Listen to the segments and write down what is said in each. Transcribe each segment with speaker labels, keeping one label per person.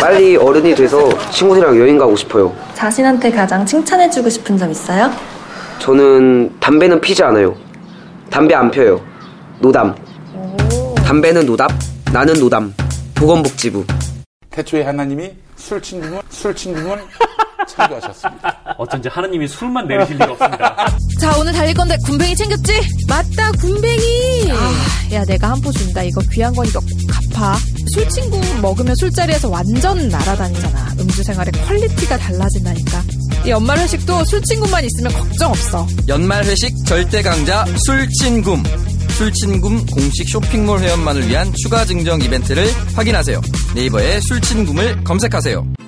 Speaker 1: 빨리 어른이 돼서 친구들이랑 여행 가고 싶어요.
Speaker 2: 자신한테 가장 칭찬해주고 싶은 점 있어요?
Speaker 1: 저는 담배는 피지 않아요. 담배 안 펴요. 노담. 담배는 노답, 나는 노담. 보건복지부.
Speaker 3: 태초에 하나님이 술친 구문 술친 구문 창조하셨습니다.
Speaker 4: 어쩐지 하나님이 술만 내리실 리가 없습니다.
Speaker 5: 자 오늘 달릴 건데 군뱅이 챙겼지? 맞다 군뱅이 아, 야 내가 한 포 준다 이거 귀한 거니까 꼭 갚아 술 친구 먹으면 술자리에서 완전 날아다니잖아 음주 생활의 quality가 달라진다니까 이 연말 회식도 술 친구만 있으면 걱정 없어
Speaker 6: 연말 회식 절대 강자 술친굼. 술친굼 공식 쇼핑몰 회원만을 위한 추가 증정 이벤트를 확인하세요. 네이버에 술친굼을 검색하세요.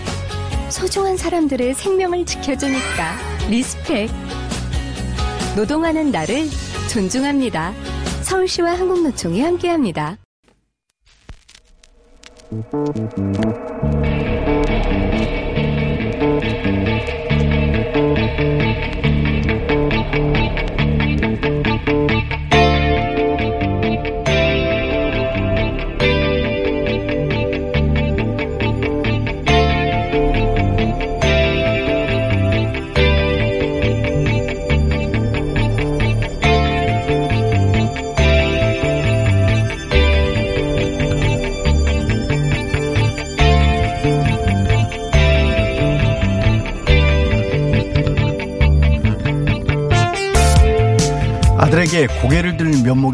Speaker 7: 소중한 사람들의 생명을 지켜주니까 respect. 노동하는 나를 존중합니다. 서울시와 한국노총이 함께합니다.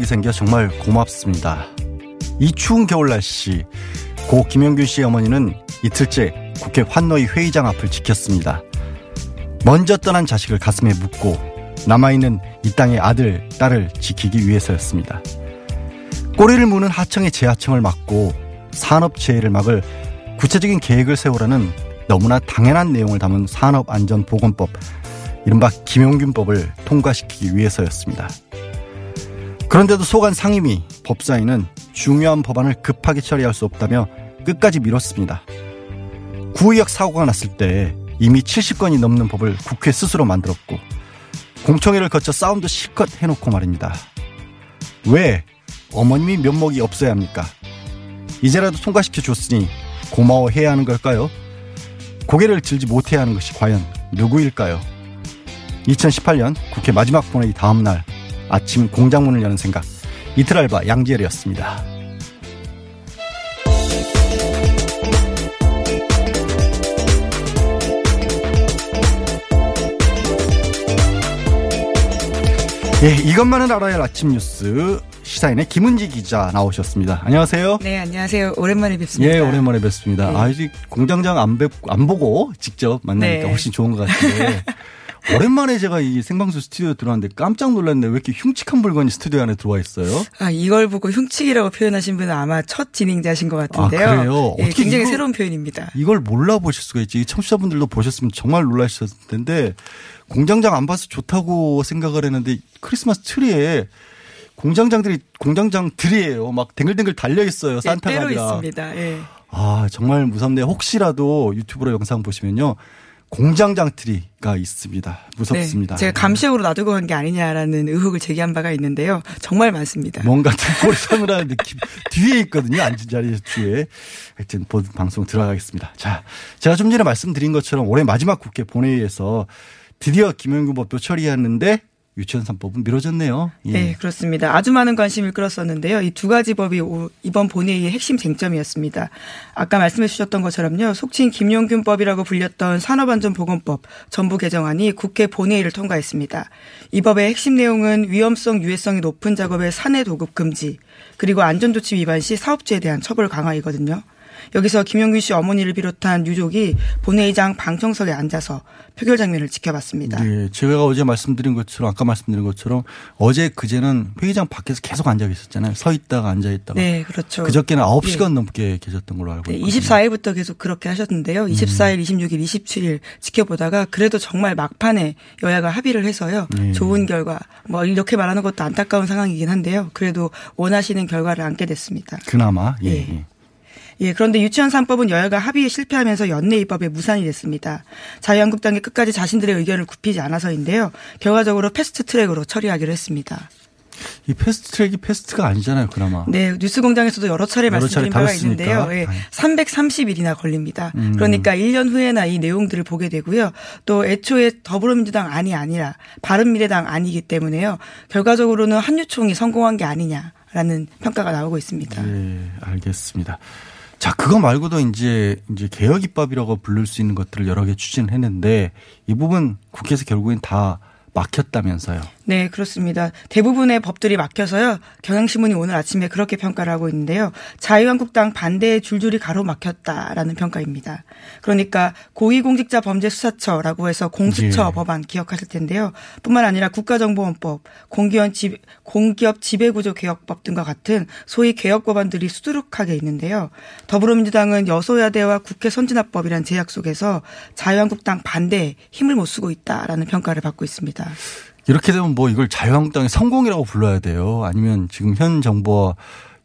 Speaker 8: 생겨 정말 고맙습니다. 이 추운 겨울 날씨, 고 김영균 씨의 어머니는 이틀째 국회 환노위 회의장 앞을 지켰습니다. 먼저 떠난 자식을 가슴에 묻고 남아있는 이 땅의 아들, 딸을 지키기 위해서였습니다. 꼬리를 무는 하청의 재하청을 막고 산업재해를 막을 구체적인 계획을 세우라는 너무나 당연한 내용을 담은 산업안전보건법, 이른바 김용균법을 통과시키기 위해서였습니다. 그런데도 소관 상임위 법사위는 중요한 법안을 급하게 처리할 수 없다며 끝까지 미뤘습니다. 구의역 사고가 났을 때 이미 70건이 넘는 법을 국회 스스로 만들었고 공청회를 거쳐 싸움도 실컷 해놓고 말입니다. 왜 어머님이 면목이 없어야 합니까? 이제라도 통과시켜 줬으니 고마워해야 하는 걸까요? 고개를 들지 못해야 하는 것이 과연 누구일까요? 2018년 국회 마지막 본회의 다음 날 아침 공장 문을 여는 생각 이틀 알바 양지열이었습니다. 예, 이것만은 알아야 할 아침 뉴스 시사인의 김은지 기자 나오셨습니다. 안녕하세요.
Speaker 9: 네, 안녕하세요. 오랜만에 뵙습니다.
Speaker 8: 예, 오랜만에 뵙습니다.
Speaker 9: 네.
Speaker 8: 아직 공장장 안, 뵙, 안 보고 직접 만나니까
Speaker 9: 네.
Speaker 8: 훨씬 좋은 것 같은데. 오랜만에 제가 이 생방송 스튜디오 들어왔는데 깜짝 놀랐네. 왜 이렇게 흉측한 물건이 스튜디오 안에 들어와 있어요?
Speaker 9: 아, 이걸 보고 흉측이라고 표현하신 분은 아마 첫 진행자신 것 같은데요.
Speaker 8: 아, 그래요?
Speaker 9: 예,
Speaker 8: 어떻게
Speaker 9: 굉장히
Speaker 8: 이거-
Speaker 9: 새로운 표현입니다.
Speaker 8: 이걸 몰라 보실 수가 있지. 이 청취자분들도 보셨으면 정말 놀라셨을 텐데 공장장 안 봐서 좋다고 생각을 했는데 크리스마스 트리에 공장장들이 공장장들이에요. 막 댕글댕글 달려 있어요.
Speaker 9: 예,
Speaker 8: 산타가
Speaker 9: 때로
Speaker 8: 아니라.
Speaker 9: 있습니다. 예.
Speaker 8: 아 정말 무섭네요. 혹시라도 유튜브로 영상 보시면요. 공장장 트리가 있습니다. 무섭습니다.
Speaker 9: 네, 제가 감시용으로 놔두고 간 게 아니냐라는 의혹을 제기한 바가 있는데요. 정말 많습니다.
Speaker 8: 뭔가 등골이 서늘한 느낌 뒤에 있거든요. 앉은 자리 뒤에. 하여튼 본 방송 들어가겠습니다. 자, 제가 좀 전에 말씀드린 것처럼 올해 마지막 국회 본회의에서 드디어 김영규 법도 처리했는데 유치원 3법은 미뤄졌네요. 예.
Speaker 9: 네, 그렇습니다. 아주 많은 관심을 끌었었는데요. 이 두 가지 법이 오- 이번 본회의의 핵심 쟁점이었습니다. 아까 말씀해 주셨던 것처럼요. 속칭 김용균법이라고 불렸던 산업안전보건법 전부 개정안이 국회 본회의를 통과했습니다. 이 법의 핵심 내용은 위험성, 유해성이 높은 작업의 산해 도급 금지, 그리고 안전조치 위반 시 사업주에 대한 처벌 강화이거든요. 여기서 김용균 씨 어머니를 비롯한 유족이 본회의장 방청석에 앉아서 표결 장면을 지켜봤습니다.
Speaker 8: 네, 제가 어제 말씀드린 것처럼 아까 말씀드린 것처럼 어제 그제는 회의장 밖에서 계속 앉아 계셨잖아요. 서 있다가 앉아 있다가.
Speaker 9: 네, 그렇죠.
Speaker 8: 그저께는 9시간
Speaker 9: 예.
Speaker 8: 넘게 계셨던 걸로 알고
Speaker 9: 네,
Speaker 8: 있거든요.
Speaker 9: 24일부터 계속 그렇게 하셨는데요.
Speaker 8: 음.
Speaker 9: 24일, 26일, 27일 지켜보다가 그래도 정말 막판에 여야가 합의를 해서요.
Speaker 8: 네.
Speaker 9: 좋은 결과, 뭐 이렇게 말하는 것도 안타까운 상황이긴 한데요. 그래도 원하시는 결과를 안게 됐습니다.
Speaker 8: 그나마 예.
Speaker 9: 예.
Speaker 8: 예.
Speaker 9: 예, 그런데 유치원 3법은 여야가 합의에 실패하면서 연내 입법에 무산이 됐습니다. 자유한국당이 끝까지 자신들의 의견을 굽히지 않아서인데요. 결과적으로 패스트 트랙으로 처리하기로 했습니다.
Speaker 8: 이 패스트 트랙이 fast가 아니잖아요. 그나마.
Speaker 9: 네, 뉴스공장에서도 여러 차례
Speaker 8: 여러
Speaker 9: 말씀드린
Speaker 8: 차례
Speaker 9: 바가. 있는데요. 예,
Speaker 8: 아유.
Speaker 9: 330일이나 걸립니다.
Speaker 8: 음.
Speaker 9: 그러니까 1년 후에나 이 내용들을 보게 되고요. 또 애초에 더불어민주당 안이 아니라 바른미래당 안이기 때문에요. 결과적으로는 한유총이 성공한 게 아니냐라는 평가가 나오고 있습니다.
Speaker 8: 예, 알겠습니다. 자, 그거 말고도 이제 이제 개혁 입법이라고 부를 수 있는 것들을 여러 개 추진을 했는데 이 부분 국회에서 결국엔 다 막혔다면서요.
Speaker 9: 네, 그렇습니다. 대부분의 법들이 막혀서요. 경향신문이 오늘 아침에 그렇게 평가를 하고 있는데요. 자유한국당 반대에 줄줄이 가로막혔다라는 평가입니다. 그러니까 고위공직자 범죄수사처라고 해서 공수처
Speaker 10: 예.
Speaker 9: 법안 기억하실 텐데요. 뿐만 아니라 국가정보원법, 공기업, 지, 공기업 지배구조 개혁법 등과 같은 소위 개혁 법안들이 수두룩하게 있는데요. 더불어민주당은 여소야대와 국회 선진화법이란 제약 속에서 자유한국당 반대에 힘을 못 쓰고 있다라는 평가를 받고 있습니다.
Speaker 8: 이렇게 되면 뭐 이걸 자유한국당의 성공이라고 불러야 돼요. 아니면 지금 현 정부와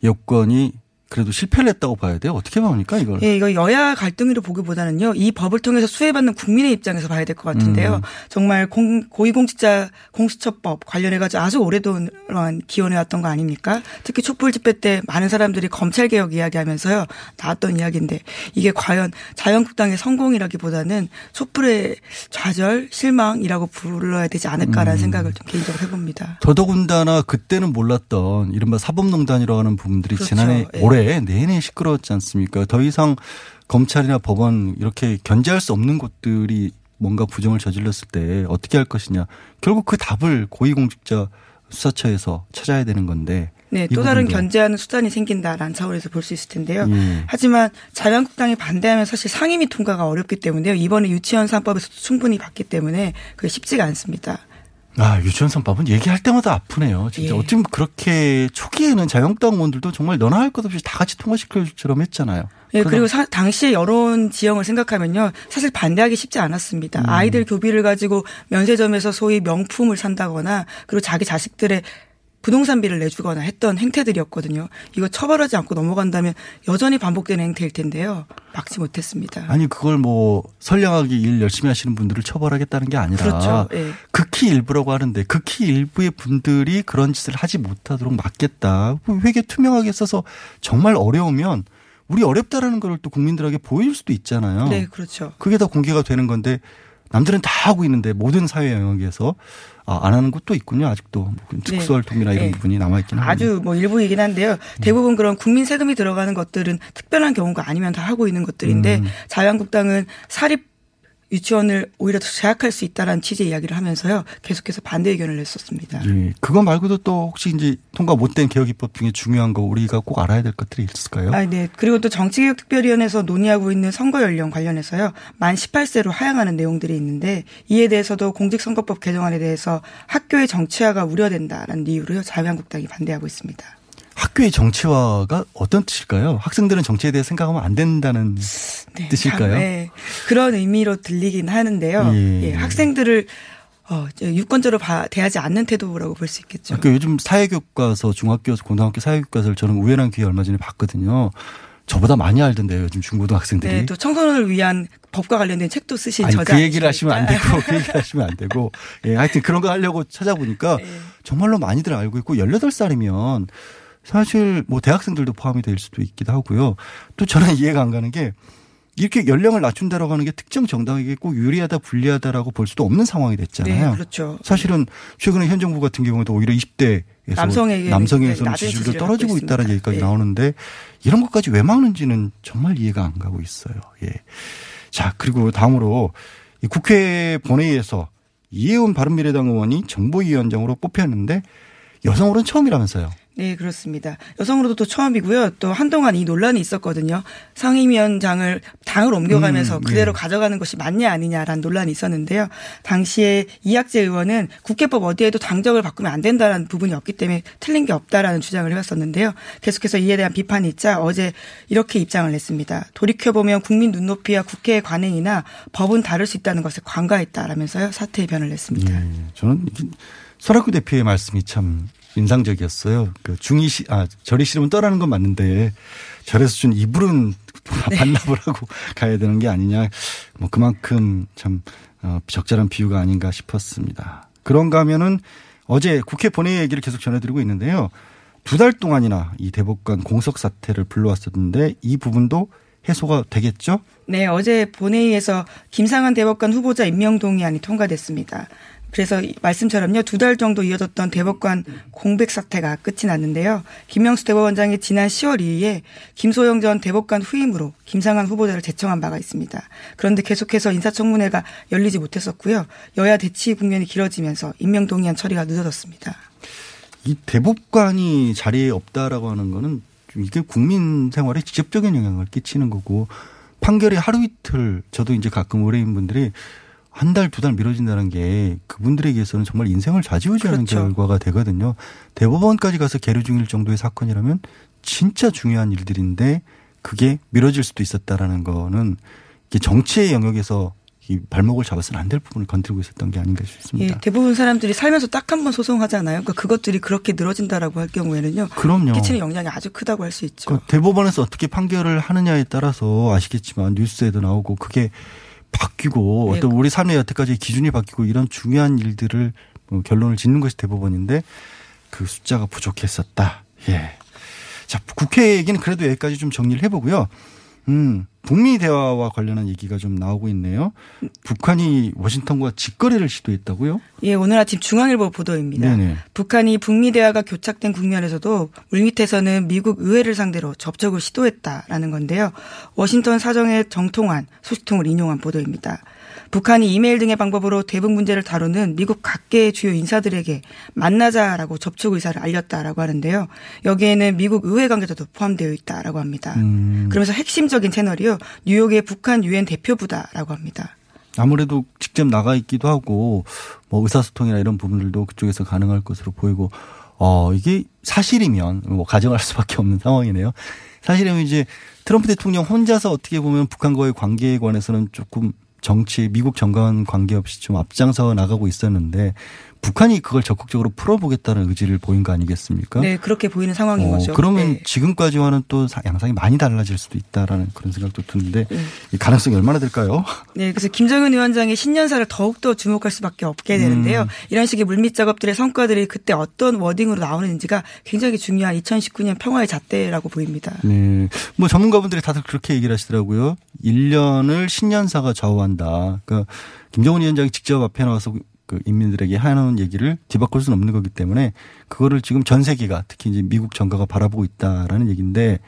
Speaker 8: 여권이 그래도 실패를 했다고 봐야 돼요. 어떻게 봐옵니까 이걸?
Speaker 9: 예, 이거 여야 갈등으로 보기보다는요, 이 법을 통해서 수혜받는 국민의 입장에서 봐야 될 것 같은데요.
Speaker 8: 음.
Speaker 9: 정말 공, 고위공직자 공수처법 관련해 가지고 아주 오랫동안 기원해 왔던 거 아닙니까? 특히 촛불 집회 때 많은 사람들이 검찰 개혁 이야기하면서요, 나왔던 이야기인데, 이게 과연 자유한국당의 성공이라기보다는 촛불의 좌절, 실망이라고 불러야 되지 않을까라는
Speaker 8: 음.
Speaker 9: 생각을 좀 개인적으로 해봅니다.
Speaker 8: 더더군다나 그때는 몰랐던 이른바 사법농단이라고 하는 부분들이
Speaker 9: 그렇죠.
Speaker 8: 지난해
Speaker 9: 예.
Speaker 8: 올해 내내 시끄러웠지 않습니까? 더 이상 검찰이나 법원 이렇게 견제할 수 없는 곳들이 뭔가 부정을 저질렀을 때 어떻게 할 것이냐. 결국 그 답을 고위공직자 수사처에서 찾아야 되는 건데.
Speaker 9: 네, 이또 다른. 견제하는 수단이 생긴다라는 차원에서 볼 수 있을 텐데요.
Speaker 8: 예.
Speaker 9: 하지만 자유한국당이 반대하면 사실 상임위 통과가 어렵기 때문에요. 이번에 유치원 3법에서도 충분히 봤기 때문에 그게 쉽지가 않습니다.
Speaker 8: 아, 유치원 3법은 얘기할 때마다 아프네요. 진짜
Speaker 9: 예.
Speaker 8: 어쩜 그렇게 초기에는 자유한국당 의원들도 정말 너나 할 것 없이 다 같이 통과시킬 줄처럼 했잖아요.
Speaker 9: 예, 그리고 사- 당시의 여론 지형을 생각하면요. 사실 반대하기 쉽지 않았습니다.
Speaker 8: 음.
Speaker 9: 아이들 교비를 가지고 면세점에서 소위 명품을 산다거나 그리고 자기 자식들의 부동산비를 내주거나 했던 행태들이었거든요. 이거 처벌하지 않고 넘어간다면 여전히 반복되는 행태일 텐데요. 막지 못했습니다.
Speaker 8: 아니 그걸 뭐 선량하게 일 열심히 하시는 분들을 처벌하겠다는 게 아니라
Speaker 9: 그렇죠. 예.
Speaker 8: 극히 일부라고 하는데 극히 일부의 분들이 그런 짓을 하지 못하도록 막겠다. 회계 투명하게 써서 정말 어려우면 우리 어렵다라는 걸 또 국민들에게 보여줄 수도 있잖아요.
Speaker 9: 네, 그렇죠.
Speaker 8: 그게 다 공개가 되는 건데 남들은 다 하고 있는데 모든 사회 영역에서 아, 안 하는 것도 있군요. 아직도 특수활동이나 이런
Speaker 9: 네.
Speaker 8: 부분이 합니다.
Speaker 9: 아주 뭐 일부이긴 한데요. 대부분 그런 국민 세금이 들어가는 것들은 특별한 경우가 아니면 다 하고 있는 것들인데
Speaker 8: 음.
Speaker 9: 자유한국당은 사립 유치원을 오히려 더 제약할 수 있다라는 취지의 이야기를 하면서요. 계속해서 반대 의견을 냈었습니다.
Speaker 8: 예. 그거 말고도 또 혹시 이제 통과 못된 개혁 입법 중에 중요한 거 우리가 꼭 알아야 될 것들이 있을까요?
Speaker 9: 아, 네. 그리고 또 정치개혁특별위원회에서 논의하고 있는 선거 연령 관련해서요. 만 18세로 하향하는 내용들이 있는데 이에 대해서도 공직선거법 개정안에 대해서 학교의 정치화가 우려된다라는 이유로 자유한국당이 반대하고 있습니다.
Speaker 8: 학교의 정치화가 어떤 뜻일까요? 학생들은 정치에 대해 생각하면 안 된다는
Speaker 9: 네,
Speaker 8: 뜻일까요?
Speaker 9: 참, 네. 그런 의미로 들리긴 하는데요.
Speaker 8: 예.
Speaker 9: 예, 학생들을 어, 유권자로 봐, 대하지 않는 태도라고 볼 수 있겠죠.
Speaker 8: 그 요즘 사회교과서 중학교, 고등학교 사회교과서를 저는 우연한 기회 얼마 전에 봤거든요. 저보다 많이 알던데요, 요즘 중고등학생들이.
Speaker 9: 네, 또 청소년을 위한 법과 관련된 책도 쓰신
Speaker 8: 아니,
Speaker 9: 저자.
Speaker 8: 그 얘기를 하시면 안 되고, 그 얘기를 하시면 안 되고. 예, 하여튼 그런 거 하려고 찾아보니까
Speaker 9: 네.
Speaker 8: 정말로 많이들 알고 있고, 18살이면 사실 뭐 대학생들도 포함이 될 수도 있기도 하고요. 또 저는 이해가 안 가는 게 이렇게 연령을 낮춘다라고 하는 게 특정 정당에게 꼭 유리하다 불리하다라고 볼 수도 없는 상황이 됐잖아요.
Speaker 9: 네, 그렇죠.
Speaker 8: 사실은 최근에 현 정부 같은 경우도 오히려 20대에서
Speaker 9: 남성에게는
Speaker 8: 남성에서는
Speaker 9: 낮은
Speaker 8: 지지율을
Speaker 9: 지지를
Speaker 8: 떨어지고 있다는. 얘기까지
Speaker 9: 네.
Speaker 8: 나오는데 이런 것까지 왜 막는지는 정말 이해가 안 가고 있어요. 예. 자, 그리고 다음으로 이 국회 본회의에서 이혜원 바른미래당 의원이 정보위원장으로 뽑혔는데 여성으로는 처음이라면서요.
Speaker 9: 네, 그렇습니다. 여성으로도 또 처음이고요. 또 한동안 이 논란이 있었거든요. 상임위원장을 당을 옮겨가면서
Speaker 8: 음,
Speaker 9: 그대로
Speaker 8: 예.
Speaker 9: 가져가는 것이 맞냐 아니냐라는 논란이 있었는데요. 당시에 이학재 의원은 국회법 어디에도 당적을 바꾸면 안 된다라는 부분이 없기 때문에 틀린 게 없다라는 주장을 해왔었는데요. 계속해서 이에 대한 비판이 있자 어제 이렇게 입장을 냈습니다. 돌이켜보면 국민 눈높이와 국회의 관행이나 법은 다를 수 있다는 것에 관가했다라면서요. 사퇴 의 변을 냈습니다.
Speaker 8: 예, 저는 설학구 대표의 말씀이 참 인상적이었어요. 그 중이 시, 아, 절이 싫으면 떠나는 건 맞는데 절에서 준 이불은 반납을 하고 가야 되는 게 아니냐. 뭐 그만큼 참 어, 적절한 비유가 아닌가 싶었습니다. 그런가 하면은 어제 국회 본회의 얘기를 계속 전해드리고 있는데요. 두 달 동안이나 이 대법관 공석 사태를 불러왔었는데 이 부분도 해소가 되겠죠?
Speaker 9: 네, 어제 본회의에서 김상한 대법관 후보자 임명 동의안이 통과됐습니다. 그래서 이 말씀처럼요 두 달 정도 이어졌던 대법관 공백 사태가 끝이 났는데요. 김명수 대법원장이 지난 10월 2일에 김소영 전 대법관 후임으로 김상한 후보자를 제청한 바가 있습니다. 그런데 계속해서 인사청문회가 열리지 못했었고요. 여야 대치 국면이 길어지면서 임명 동의안 처리가 늦어졌습니다.
Speaker 8: 이 대법관이 자리에 없다라고 하는 거는 좀 이게 국민 생활에 직접적인 영향을 끼치는 거고 판결이 하루 이틀 저도 이제 가끔 의뢰인 분들이 한 달 두 달 미뤄진다는 게 그분들에게서는 정말 인생을 좌지우지하는
Speaker 9: 그렇죠.
Speaker 8: 결과가 되거든요. 대법원까지 가서 계류 중일 정도의 사건이라면 진짜 중요한 일들인데 그게 미뤄질 수도 있었다라는 거는 이게 정치의 영역에서 이 발목을 잡아서는 안 될 부분을 건드리고 있었던 게 아닌가 싶습니다.
Speaker 9: 예, 대부분 사람들이 살면서 딱 한 번 소송하잖아요. 그러니까 그것들이 그렇게 늘어진다라고 할 경우에는요.
Speaker 8: 그럼요.
Speaker 9: 끼치는 영향이 아주 크다고 할 수 있죠.
Speaker 8: 그 대법원에서 어떻게 판결을 하느냐에 따라서 아시겠지만 뉴스에도 나오고 그게 바뀌고
Speaker 9: 네.
Speaker 8: 어떤 우리 삶의 여태까지 기준이 바뀌고 이런 중요한 일들을 뭐 결론을 짓는 것이 대법원인데 그 숫자가 부족했었다. 예. 자, 국회 얘기는 그래도 여기까지 좀 정리를 해보고요. 음, 북미 대화와 관련한 얘기가 좀 나오고 있네요. 북한이 워싱턴과 직거래를 시도했다고요?
Speaker 9: 예, 오늘 아침 중앙일보 보도입니다.
Speaker 8: 네네.
Speaker 9: 북한이 북미 대화가 교착된 국면에서도 물밑에서는 미국 의회를 상대로 접촉을 시도했다라는 건데요. 워싱턴 사정의 정통한 소식통을 인용한 보도입니다. 북한이 이메일 등의 방법으로 대북 문제를 다루는 미국 각계의 주요 인사들에게 만나자라고 접촉 의사를 알렸다라고 하는데요. 여기에는 미국 의회 관계자도 포함되어 있다라고 합니다.
Speaker 8: 음.
Speaker 9: 그러면서 핵심적인 채널이요. 뉴욕의 북한 유엔 대표부다라고 합니다.
Speaker 8: 아무래도 직접 나가 있기도 하고 뭐 의사소통이나 이런 부분들도 그쪽에서 가능할 것으로 보이고 어 이게 사실이면 뭐 가정할 수밖에 없는 상황이네요. 사실이면 이제 트럼프 대통령 혼자서 어떻게 보면 북한과의 관계에 관해서는 조금 정치 미국 정관 관계 없이 좀 앞장서 나가고 있었는데 북한이 그걸 적극적으로 풀어보겠다는 의지를 보인 거 아니겠습니까?
Speaker 9: 네, 그렇게 보이는 상황인
Speaker 8: 어,
Speaker 9: 거죠.
Speaker 8: 그러면
Speaker 9: 네.
Speaker 8: 지금까지와는 또 사- 양상이 많이 달라질 수도 있다라는 그런 생각도 드는데
Speaker 9: 네.
Speaker 8: 이 가능성이 얼마나 될까요?
Speaker 9: 네, 그래서 김정은 위원장의 신년사를 더욱더 주목할 수밖에 없게 되는데요.
Speaker 8: 음.
Speaker 9: 이런 식의 물밑 작업들의 성과들이 그때 어떤 워딩으로 나오는지가 굉장히 중요한 2019년 평화의 잣대라고 보입니다.
Speaker 8: 네. 뭐 전문가분들이 다들 그렇게 얘기를 하시더라고요. 1년을 신년사가 좌우한다. 그러니까 김정은 위원장이 직접 앞에 나와서 그 인민들에게 하는 얘기를 뒤바꿀 수는 없는 거기 때문에 그거를 지금 전 세계가 특히 이제 미국 정가가 바라보고 있다라는 얘기인데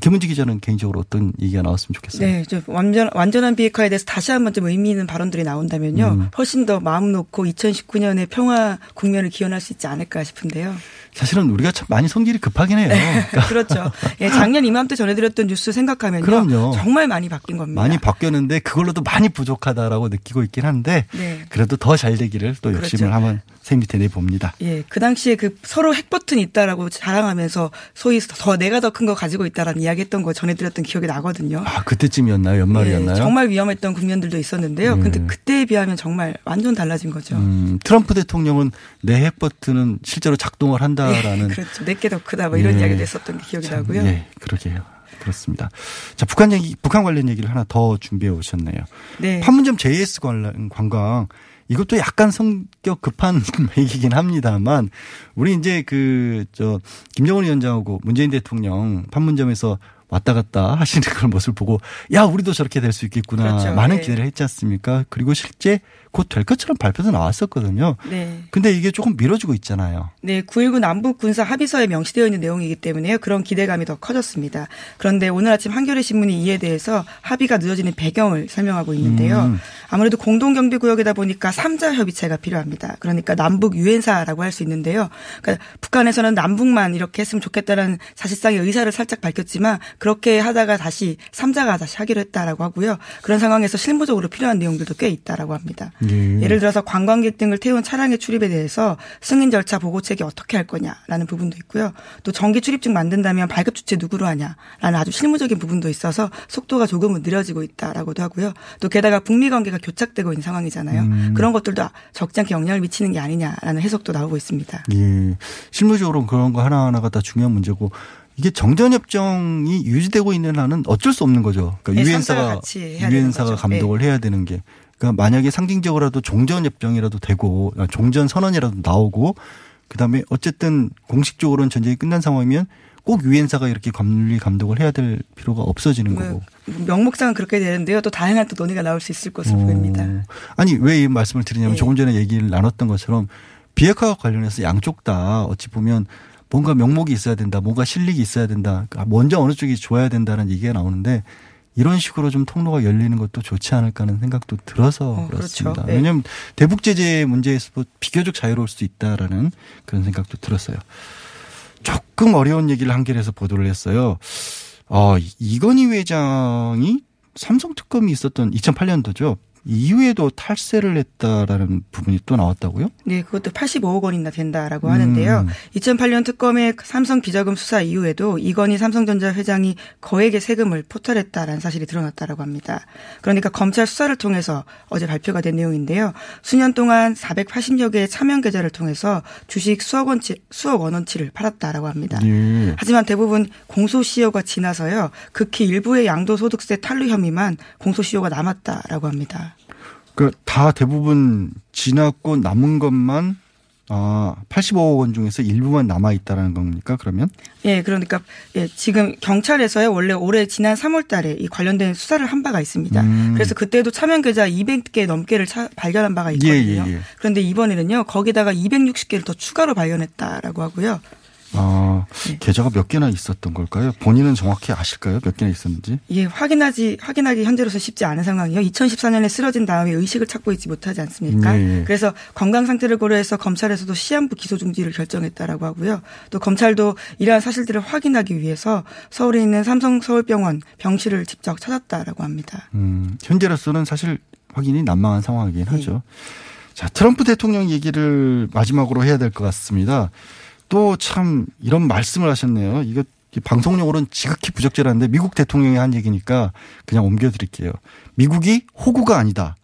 Speaker 8: 김은지 기자는 개인적으로 어떤 얘기가 나왔으면 좋겠어요.
Speaker 9: 네, 좀 완전 완전한 비핵화에 대해서 다시 한번 좀 의미 있는 발언들이 나온다면요,
Speaker 8: 음.
Speaker 9: 훨씬 더 마음 놓고 2019년에 평화 국면을 기원할 수 있지 않을까 싶은데요.
Speaker 8: 사실은 우리가 참 많이 성질이 급하긴 해요. 그러니까
Speaker 9: 그렇죠. 예, 작년 이맘때 전해드렸던 뉴스 생각하면요,
Speaker 8: 그럼요.
Speaker 9: 정말 많이 바뀐 겁니다.
Speaker 8: 많이 바뀌었는데 그걸로도 많이 부족하다라고 느끼고 있긴 한데
Speaker 9: 네.
Speaker 8: 그래도 더 잘 되기를 또 욕심을
Speaker 9: 그렇
Speaker 8: 밑에 내 봅니다.
Speaker 9: 예, 그 당시에 그 서로 핵 버튼 있다라고 자랑하면서 소위 더 내가 더 큰 거 가지고 있다라는 이야기했던 거 전해드렸던 기억이 나거든요.
Speaker 8: 아 그때쯤이었나요? 연말이었나요?
Speaker 9: 예, 정말 위험했던 국면들도 있었는데요.
Speaker 8: 예.
Speaker 9: 근데 그때에 비하면 정말 완전 달라진 거죠.
Speaker 8: 음, 트럼프 대통령은 내 핵 버튼은 실제로 작동을 한다라는
Speaker 9: 예, 그렇죠. 내게 더 크다 뭐 이런
Speaker 8: 예.
Speaker 9: 이야기도 했었던 게 기억이
Speaker 8: 참,
Speaker 9: 나고요.
Speaker 8: 예, 그러게요. 그렇습니다. 자, 북한 얘기, 북한 관련 얘기를 하나 더 준비해 오셨네요.
Speaker 9: 네.
Speaker 8: 판문점 JS 관광 이것도 약간 성격 급한 얘기긴 합니다만 우리 이제 그 저 김정은 위원장하고 문재인 대통령 판문점에서 왔다 갔다 하시는 그런 모습을 보고 야 우리도 저렇게 될 수 있겠구나
Speaker 9: 그렇죠.
Speaker 8: 많은
Speaker 9: 네.
Speaker 8: 기대를 했지 않습니까? 그리고 실제 곧 될 것처럼 발표도 나왔었거든요.
Speaker 9: 네.
Speaker 8: 근데 이게 조금 미뤄지고 있잖아요.
Speaker 9: 네, 9.19 남북 군사 합의서에 명시되어 있는 내용이기 때문에요. 그런 기대감이 더 커졌습니다. 그런데 오늘 아침 한겨레 신문이 이에 대해서 합의가 늦어지는 배경을 설명하고 있는데요.
Speaker 8: 음.
Speaker 9: 아무래도 공동 경비 구역이다 보니까 삼자 협의체가 필요합니다. 그러니까 남북 유엔사라고 할 수 있는데요. 그러니까 북한에서는 남북만 이렇게 했으면 좋겠다는 사실상의 의사를 살짝 밝혔지만 그렇게 하다가 다시 삼자가 다시 하기로 했다라고 하고요. 그런 상황에서 실무적으로 필요한 내용들도 꽤 있다라고 합니다.
Speaker 8: 예.
Speaker 9: 예를 들어서 관광객 등을 태운 차량의 출입에 대해서 승인 절차 보고 책이 어떻게 할 거냐라는 부분도 있고요. 또 정기 출입증 만든다면 발급 주체 누구로 하냐라는 아주 실무적인 부분도 있어서 속도가 조금은 느려지고 있다라고도 하고요. 또 게다가 북미 관계가 교착되고 있는 상황이잖아요.
Speaker 8: 음.
Speaker 9: 그런 것들도 적지 않게 영향을 미치는 게 아니냐라는 해석도 나오고 있습니다.
Speaker 8: 예. 실무적으로 그런 거 하나하나가 다 중요한 문제고 이게 정전협정이 유지되고 있는 한은 어쩔 수 없는 거죠.
Speaker 9: 네,
Speaker 8: 그러니까
Speaker 9: 삼자가
Speaker 8: 유엔사가
Speaker 9: 거죠.
Speaker 8: 감독을 해야 되는 게 그러니까 만약에 상징적으로라도 종전협정이라도 되고 아, 종전선언이라도 나오고 그다음에 어쨌든 공식적으로는 전쟁이 끝난 상황이면 꼭 유엔사가 이렇게 관리 감독을 해야 될 필요가 없어지는
Speaker 9: 뭐,
Speaker 8: 거고.
Speaker 9: 명목상은 그렇게 되는데요. 또 다양한 또 논의가 나올 수 있을 것으로 보입니다.
Speaker 8: 어. 아니 왜 이 말씀을 드리냐면
Speaker 9: 예.
Speaker 8: 조금 전에 얘기를 나눴던 것처럼 비핵화와 관련해서 양쪽 다 어찌 보면 뭔가 명목이 있어야 된다, 뭔가 실력이 있어야 된다, 그러니까 먼저 어느 쪽이 좋아야 된다는 얘기가 나오는데 이런 식으로 좀 통로가 열리는 것도 좋지 않을까 하는 생각도 들어서
Speaker 9: 어,
Speaker 8: 그렇습니다.
Speaker 9: 그렇죠. 네.
Speaker 8: 왜냐하면 대북 제재 문제에서 비교적 자유로울 수 있다라는 그런 생각도 들었어요. 조금 어려운 얘기를 한겨레에서 보도를 했어요. 어, 이건희 회장이 삼성 특검이 있었던 2008년도죠. 이후에도 탈세를 했다라는 부분이 또 나왔다고요?
Speaker 9: 네, 그것도 85억 원이나 된다라고 하는데요.
Speaker 8: 음.
Speaker 9: 2008년 특검의 삼성 비자금 수사 이후에도 이건희 삼성전자 회장이 거액의 세금을 포탈했다라는 사실이 드러났다라고 합니다. 그러니까 검찰 수사를 통해서 어제 발표가 된 내용인데요. 수년 동안 480여 개의 차명 계좌를 통해서 주식 수억 원치 수억 원어치를 팔았다라고 합니다.
Speaker 8: 예.
Speaker 9: 하지만 대부분 공소시효가 지나서요. 극히 일부의 양도소득세 탈루 혐의만 공소시효가 남았다라고 합니다.
Speaker 8: 그다 대부분 지났고 남은 것만 아 85억 원 중에서 일부만 남아 있다라는 겁니까? 그러면?
Speaker 9: 예, 그러니까 예, 지금 경찰에서요 원래 올해 지난 3월 달에 이 관련된 수사를 한 바가 있습니다.
Speaker 8: 음.
Speaker 9: 그래서 그때도 차명 계좌 200개 넘게를 차- 발견한 바가 있거든요.
Speaker 8: 예, 예, 예.
Speaker 9: 그런데 이번에는요 거기다가 260개를 더 추가로 발견했다라고 하고요.
Speaker 8: 아
Speaker 9: 네.
Speaker 8: 계좌가 몇 개나 있었던 걸까요? 본인은 정확히 아실까요? 몇 개나 있었는지?
Speaker 9: 예, 확인하지 확인하기 현재로서 쉽지 않은 상황이요. 2014년에 쓰러진 다음에 의식을 찾고 있지 못하지 않습니까?
Speaker 8: 예, 예.
Speaker 9: 그래서 건강 상태를 고려해서 검찰에서도 시한부 기소 중지를 결정했다라고 하고요. 또 검찰도 이러한 사실들을 확인하기 위해서 서울에 있는 삼성 서울병원 병실을 직접 찾았다라고 합니다.
Speaker 8: 음, 현재로서는 사실 확인이 난망한 상황이긴
Speaker 9: 네.
Speaker 8: 하죠. 자, 트럼프 대통령 얘기를 마지막으로 해야 될 것 같습니다. 또 참 이런 말씀을 하셨네요. 이거 방송용으로는 지극히 부적절한데 미국 대통령이 한 얘기니까 그냥 옮겨드릴게요. 미국이 호구가 아니다.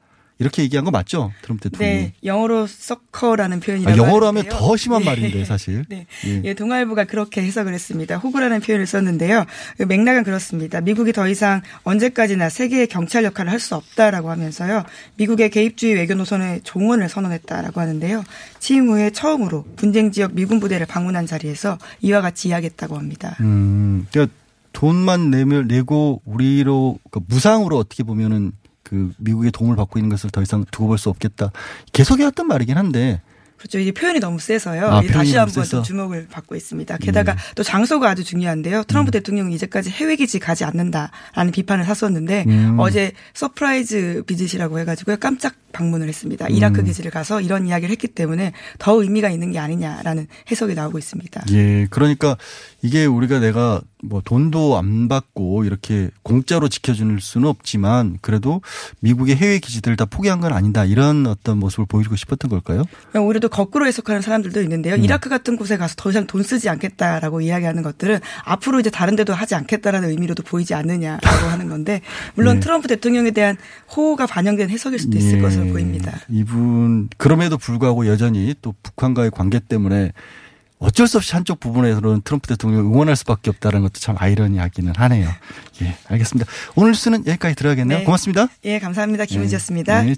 Speaker 8: 이렇게 얘기한 거 맞죠? 트럼프 대통령이.
Speaker 9: 네, 영어로 서커라는 표현이라고
Speaker 8: 아, 영어로 하면. 더 심한
Speaker 9: 네.
Speaker 8: 말인데 사실.
Speaker 9: 네.
Speaker 8: 예.
Speaker 9: 예, 동아일보가 그렇게 해석을 했습니다. 호구라는 표현을 썼는데요. 그 맥락은 그렇습니다. 미국이 더 이상 언제까지나 세계의 경찰 역할을 할 수 없다라고 하면서요. 미국의 개입주의 외교 노선의 종언을 선언했다라고 하는데요. 취임 후에 처음으로 분쟁 지역 미군 부대를 방문한 자리에서 이와 같이 이야기했다고 합니다.
Speaker 8: 음, 그러니까 돈만 내면 내고 우리로 그 무상으로 어떻게 보면은 그 미국의 도움을 받고 있는 것을 더 이상 두고 볼 수 없겠다. 계속 해왔던 말이긴 한데
Speaker 9: 그렇죠. 이게 표현이 너무 세서요.
Speaker 8: 아,
Speaker 9: 다시
Speaker 8: 표현이
Speaker 9: 한번 주목을 받고 있습니다. 게다가 또 장소가 아주 중요한데요.
Speaker 8: 음.
Speaker 9: 트럼프 대통령이 이제까지 해외 기지 가지 않는다라는 비판을 샀었는데
Speaker 8: 음.
Speaker 9: 어제 surprise visit이라고 해가지고요 깜짝 방문을 했습니다. 이라크
Speaker 8: 음.
Speaker 9: 기지를 가서 이런 이야기를 했기 때문에 더 의미가 있는 게 아니냐라는 해석이 나오고 있습니다.
Speaker 8: 예, 그러니까 이게 우리가 내가 뭐 돈도 안 받고 이렇게 공짜로 지켜줄 수는 없지만 그래도 미국의 해외 기지들 다 포기한 건 아니다 이런 어떤 모습을 보여주고 싶었던 걸까요?
Speaker 9: 오히려 거꾸로 해석하는 사람들도 있는데요.
Speaker 8: 음.
Speaker 9: 이라크 같은 곳에 가서 더 이상 돈 쓰지 않겠다라고 이야기하는 것들은 앞으로 이제 다른 데도 하지 않겠다라는 의미로도 보이지 않느냐라고 하는 건데 물론
Speaker 8: 네.
Speaker 9: 트럼프 대통령에 대한 호호가 반영된 해석일 수도 있을
Speaker 8: 예,
Speaker 9: 것으로 보입니다.
Speaker 8: 이분 그럼에도 불구하고 여전히 또 북한과의 관계 때문에 어쩔 수 없이 한쪽 부분에서는 트럼프 대통령을 응원할 수밖에 없다는 것도 참 아이러니하기는 하네요. 예, 알겠습니다. 오늘 뉴스는 여기까지 들어야겠네요.
Speaker 9: 네.
Speaker 8: 고맙습니다.
Speaker 9: 예, 감사합니다. 김은지였습니다.
Speaker 8: 네. 네,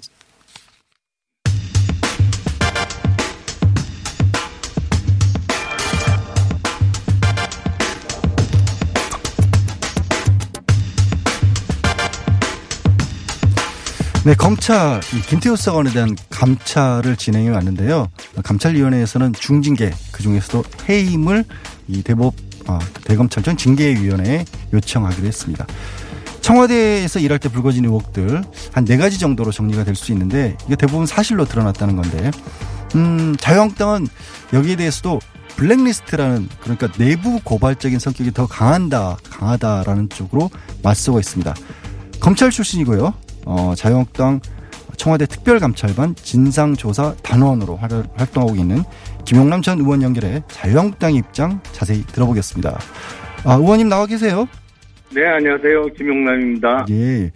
Speaker 8: 검찰 이 김태우 수사관에 대한 감찰을 진행해 왔는데요. 감찰위원회에서는 중징계 그 중에서도 해임을 이 대법 아, 대검찰청 징계위원회에 요청하기로 했습니다. 청와대에서 일할 때 불거진 의혹들 한 네 가지 정도로 정리가 될 수 있는데 이게 대부분 사실로 드러났다는 건데, 음, 자유한국당은 여기에 대해서도 블랙리스트라는 그러니까 내부 고발적인 성격이 더 강한다, 강하다라는 쪽으로 맞서고 있습니다. 검찰 출신이고요. 어, 자유한국당 청와대 특별감찰반 진상조사 단원으로 활- 활동하고 있는 김용남 전 의원 연결해 자유한국당 입장 자세히 들어보겠습니다. 아, 의원님 나와 계세요?
Speaker 10: 네, 안녕하세요. 김용남입니다.
Speaker 8: 예.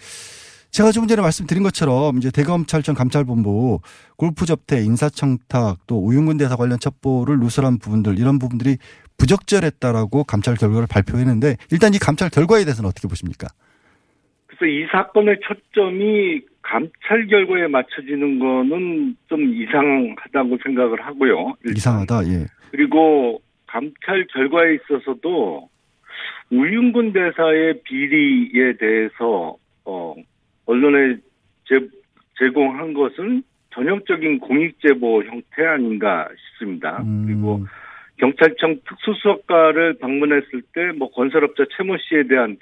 Speaker 8: 제가 조금 전에 말씀드린 것처럼 이제 대검찰청 감찰본부 골프 접대, 인사청탁 또 우윤근 대사 관련 첩보를 누설한 부분들 이런 부분들이 부적절했다라고 감찰 결과를 발표했는데 일단 이 감찰 결과에 대해서는 어떻게 보십니까?
Speaker 10: 그래서 이 사건의 초점이 감찰 결과에 맞춰지는 거는 좀 이상하다고 생각을 하고요. 일단.
Speaker 8: 이상하다. 예.
Speaker 10: 그리고 감찰 결과에 있어서도 우윤근 대사의 비리에 대해서 어 언론에 제, 제공한 것은 전형적인 공익 제보 형태 아닌가 싶습니다. 그리고 경찰청 특수수사과를 방문했을 때 뭐 건설업자 최모 씨에 대한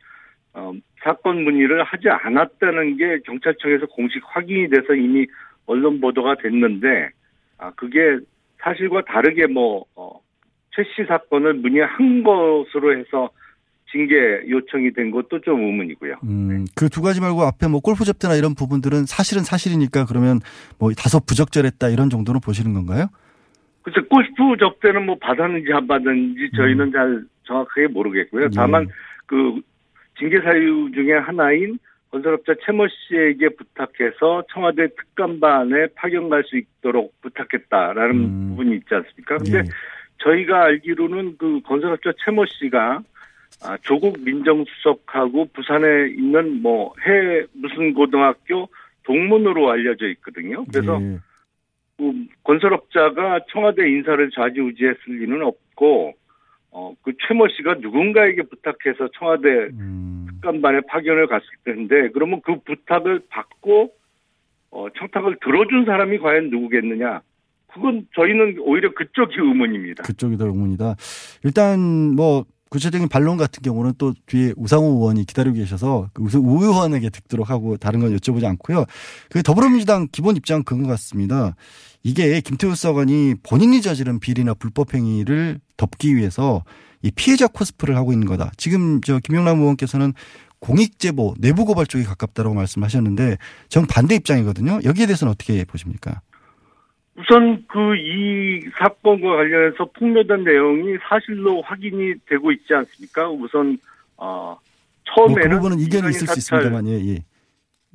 Speaker 10: 어, 사건 문의를 하지 않았다는 게 경찰청에서 공식 확인이 돼서 이미 언론 보도가 됐는데 아 그게 사실과 다르게 뭐 어, 최씨 사건을 문의한 것으로 해서 징계 요청이 된 것도 좀 의문이고요.
Speaker 8: 음, 그 두 가지 말고 앞에 뭐 골프 접대나 이런 부분들은 사실은 사실이니까 그러면 뭐 다소 부적절했다 이런 정도는 보시는 건가요?
Speaker 10: 그래서 골프 접대는 뭐 받았는지 안 받았는지 저희는 잘 정확하게 모르겠고요. 다만 그 징계 사유 중에 하나인 건설업자 최모 씨에게 부탁해서 청와대 특감반에 파견 갈 수 있도록 부탁했다라는 부분이 있지 않습니까? 근데 저희가 알기로는 그 건설업자 최모 씨가 아, 조국 민정수석하고 부산에 있는 뭐 해 무슨 고등학교 동문으로 알려져 있거든요. 그래서
Speaker 8: 예.
Speaker 10: 그 건설업자가 청와대 인사를 좌지우지했을 리는 없고 어, 그 최모 씨가 누군가에게 부탁해서 청와대 특감반에 파견을 갔을 텐데 그러면 그 부탁을 받고 어, 청탁을 들어준 사람이 과연 누구겠느냐? 그건 저희는 오히려 그쪽이 의문입니다.
Speaker 8: 그쪽이 더 의문이다. 일단 뭐 구체적인 반론 같은 경우는 또 뒤에 우상호 의원이 기다리고 계셔서 그우 의원에게 듣도록 하고 다른 건 여쭤보지 않고요. 그 더불어민주당 기본 입장 그거 같습니다. 이게 김태우 수사관이 본인이 저지른 비리나 불법 행위를 덮기 위해서 이 피해자 코스프를 하고 있는 거다. 지금 저 김영남 의원께서는 공익 제보, 내부 고발 쪽이 가깝다라고 말씀하셨는데 정 반대 입장이거든요. 여기에 대해서는 어떻게 보십니까?
Speaker 10: 우선 그 이 사건과 관련해서 폭로된 내용이 사실로 확인이 되고 있지 않습니까? 우선
Speaker 8: 어뭐
Speaker 10: 처음에는
Speaker 8: 그 부분은 이견이 있을 수
Speaker 10: 사찰,
Speaker 8: 있습니다만 예, 예.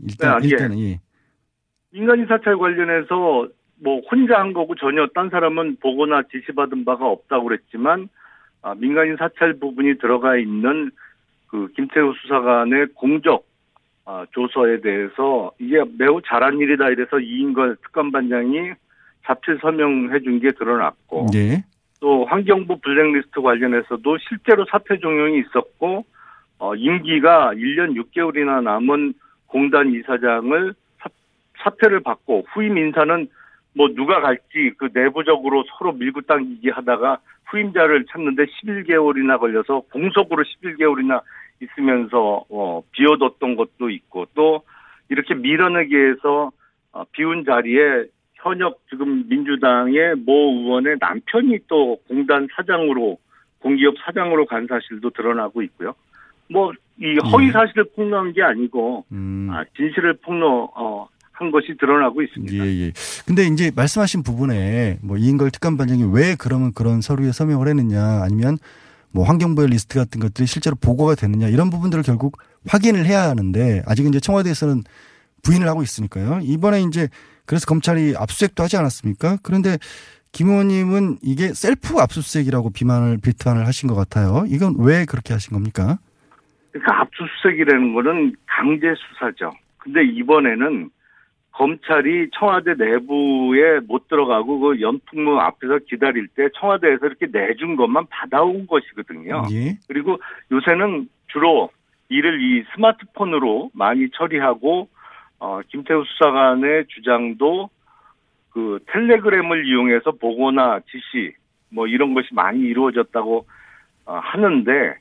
Speaker 8: 일단
Speaker 10: 네, 예.
Speaker 8: 일단은 예.
Speaker 10: 민간인 사찰 관련해서 뭐 혼자 한 거고 전혀 딴 사람은 보거나 지시받은 바가 없다고 그랬지만 아, 민간인 사찰 부분이 들어가 있는 그 김태우 수사관의 공적 아, 조서에 대해서 이게 매우 잘한 일이다 이래서 이인걸 특감반장이 자필 서명해 준 게 드러났고
Speaker 8: 예.
Speaker 10: 또 환경부 블랙리스트 관련해서도 실제로 사퇴 종용이 있었고 어, 임기가 1년 6개월이나 남은 공단 이사장을 사, 사퇴를 받고 후임 인사는 뭐 누가 갈지 그 내부적으로 서로 밀고 당기기 하다가 후임자를 찾는데 11개월이나 걸려서 공석으로 11개월이나 있으면서 어, 비워뒀던 것도 있고 또 이렇게 밀어내기 위해서 어, 비운 자리에 현역 지금 민주당의 모 의원의 남편이 또 공단 사장으로 공기업 사장으로 간 사실도 드러나고 있고요. 뭐 이 허위 사실을 폭로한 게 아니고 아, 진실을 폭로 어, 한 것이 드러나고 있습니다.
Speaker 8: 예, 예. 근데 이제 말씀하신 부분에 뭐 이인걸 특감반장이 왜 그러면 그런 서류에 서명을 했느냐 아니면 뭐 환경부의 리스트 같은 것들이 실제로 보고가 되느냐 이런 부분들을 결국 확인을 해야 하는데 아직은 이제 청와대에서는 부인을 하고 있으니까요. 이번에 이제 그래서 검찰이 압수수색도 하지 않았습니까? 그런데 김 의원님은 이게 셀프 압수수색이라고 비만을 비판을 하신 것 같아요. 이건 왜 그렇게 하신 겁니까?
Speaker 10: 그러니까 압수수색이라는 거는 강제 수사죠. 근데 이번에는 검찰이 청와대 내부에 못 들어가고 그 연풍문 앞에서 기다릴 때 청와대에서 이렇게 내준 것만 받아온 것이거든요.
Speaker 8: 예.
Speaker 10: 그리고 요새는 주로 일을 이 스마트폰으로 많이 처리하고 어, 김태우 수사관의 주장도 그 텔레그램을 이용해서 보고나 지시 뭐 이런 것이 많이 이루어졌다고 어, 하는데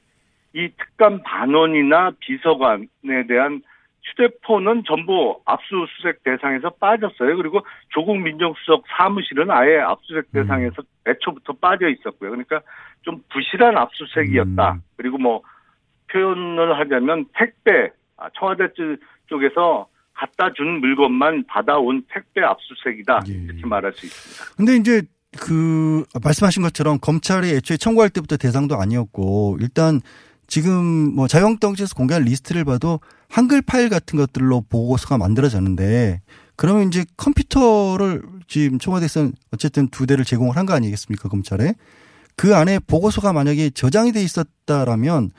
Speaker 10: 이 특감 반원이나 비서관에 대한 휴대폰은 전부 압수수색 대상에서 빠졌어요. 그리고 조국 민정수석 사무실은 아예 압수수색 대상에서 애초부터 빠져 있었고요. 그러니까 좀 부실한 압수수색이었다. 그리고 뭐 표현을 하자면 택배 아, 청와대 쪽- 쪽에서 갖다 준 물건만 받아온 택배 압수수색이다 이렇게 말할 수 있습니다.
Speaker 8: 근데 이제 그 말씀하신 것처럼 검찰이 애초에 청구할 때부터 대상도 아니었고 일단 지금 뭐 자유한국당에서 공개한 리스트를 봐도 한글 파일 같은 것들로 보고서가 만들어졌는데 그러면 이제 컴퓨터를 지금 청와대에서는 어쨌든 두 대를 제공을 한 거 아니겠습니까 검찰에 그 안에 보고서가 만약에 저장이 돼 있었다라면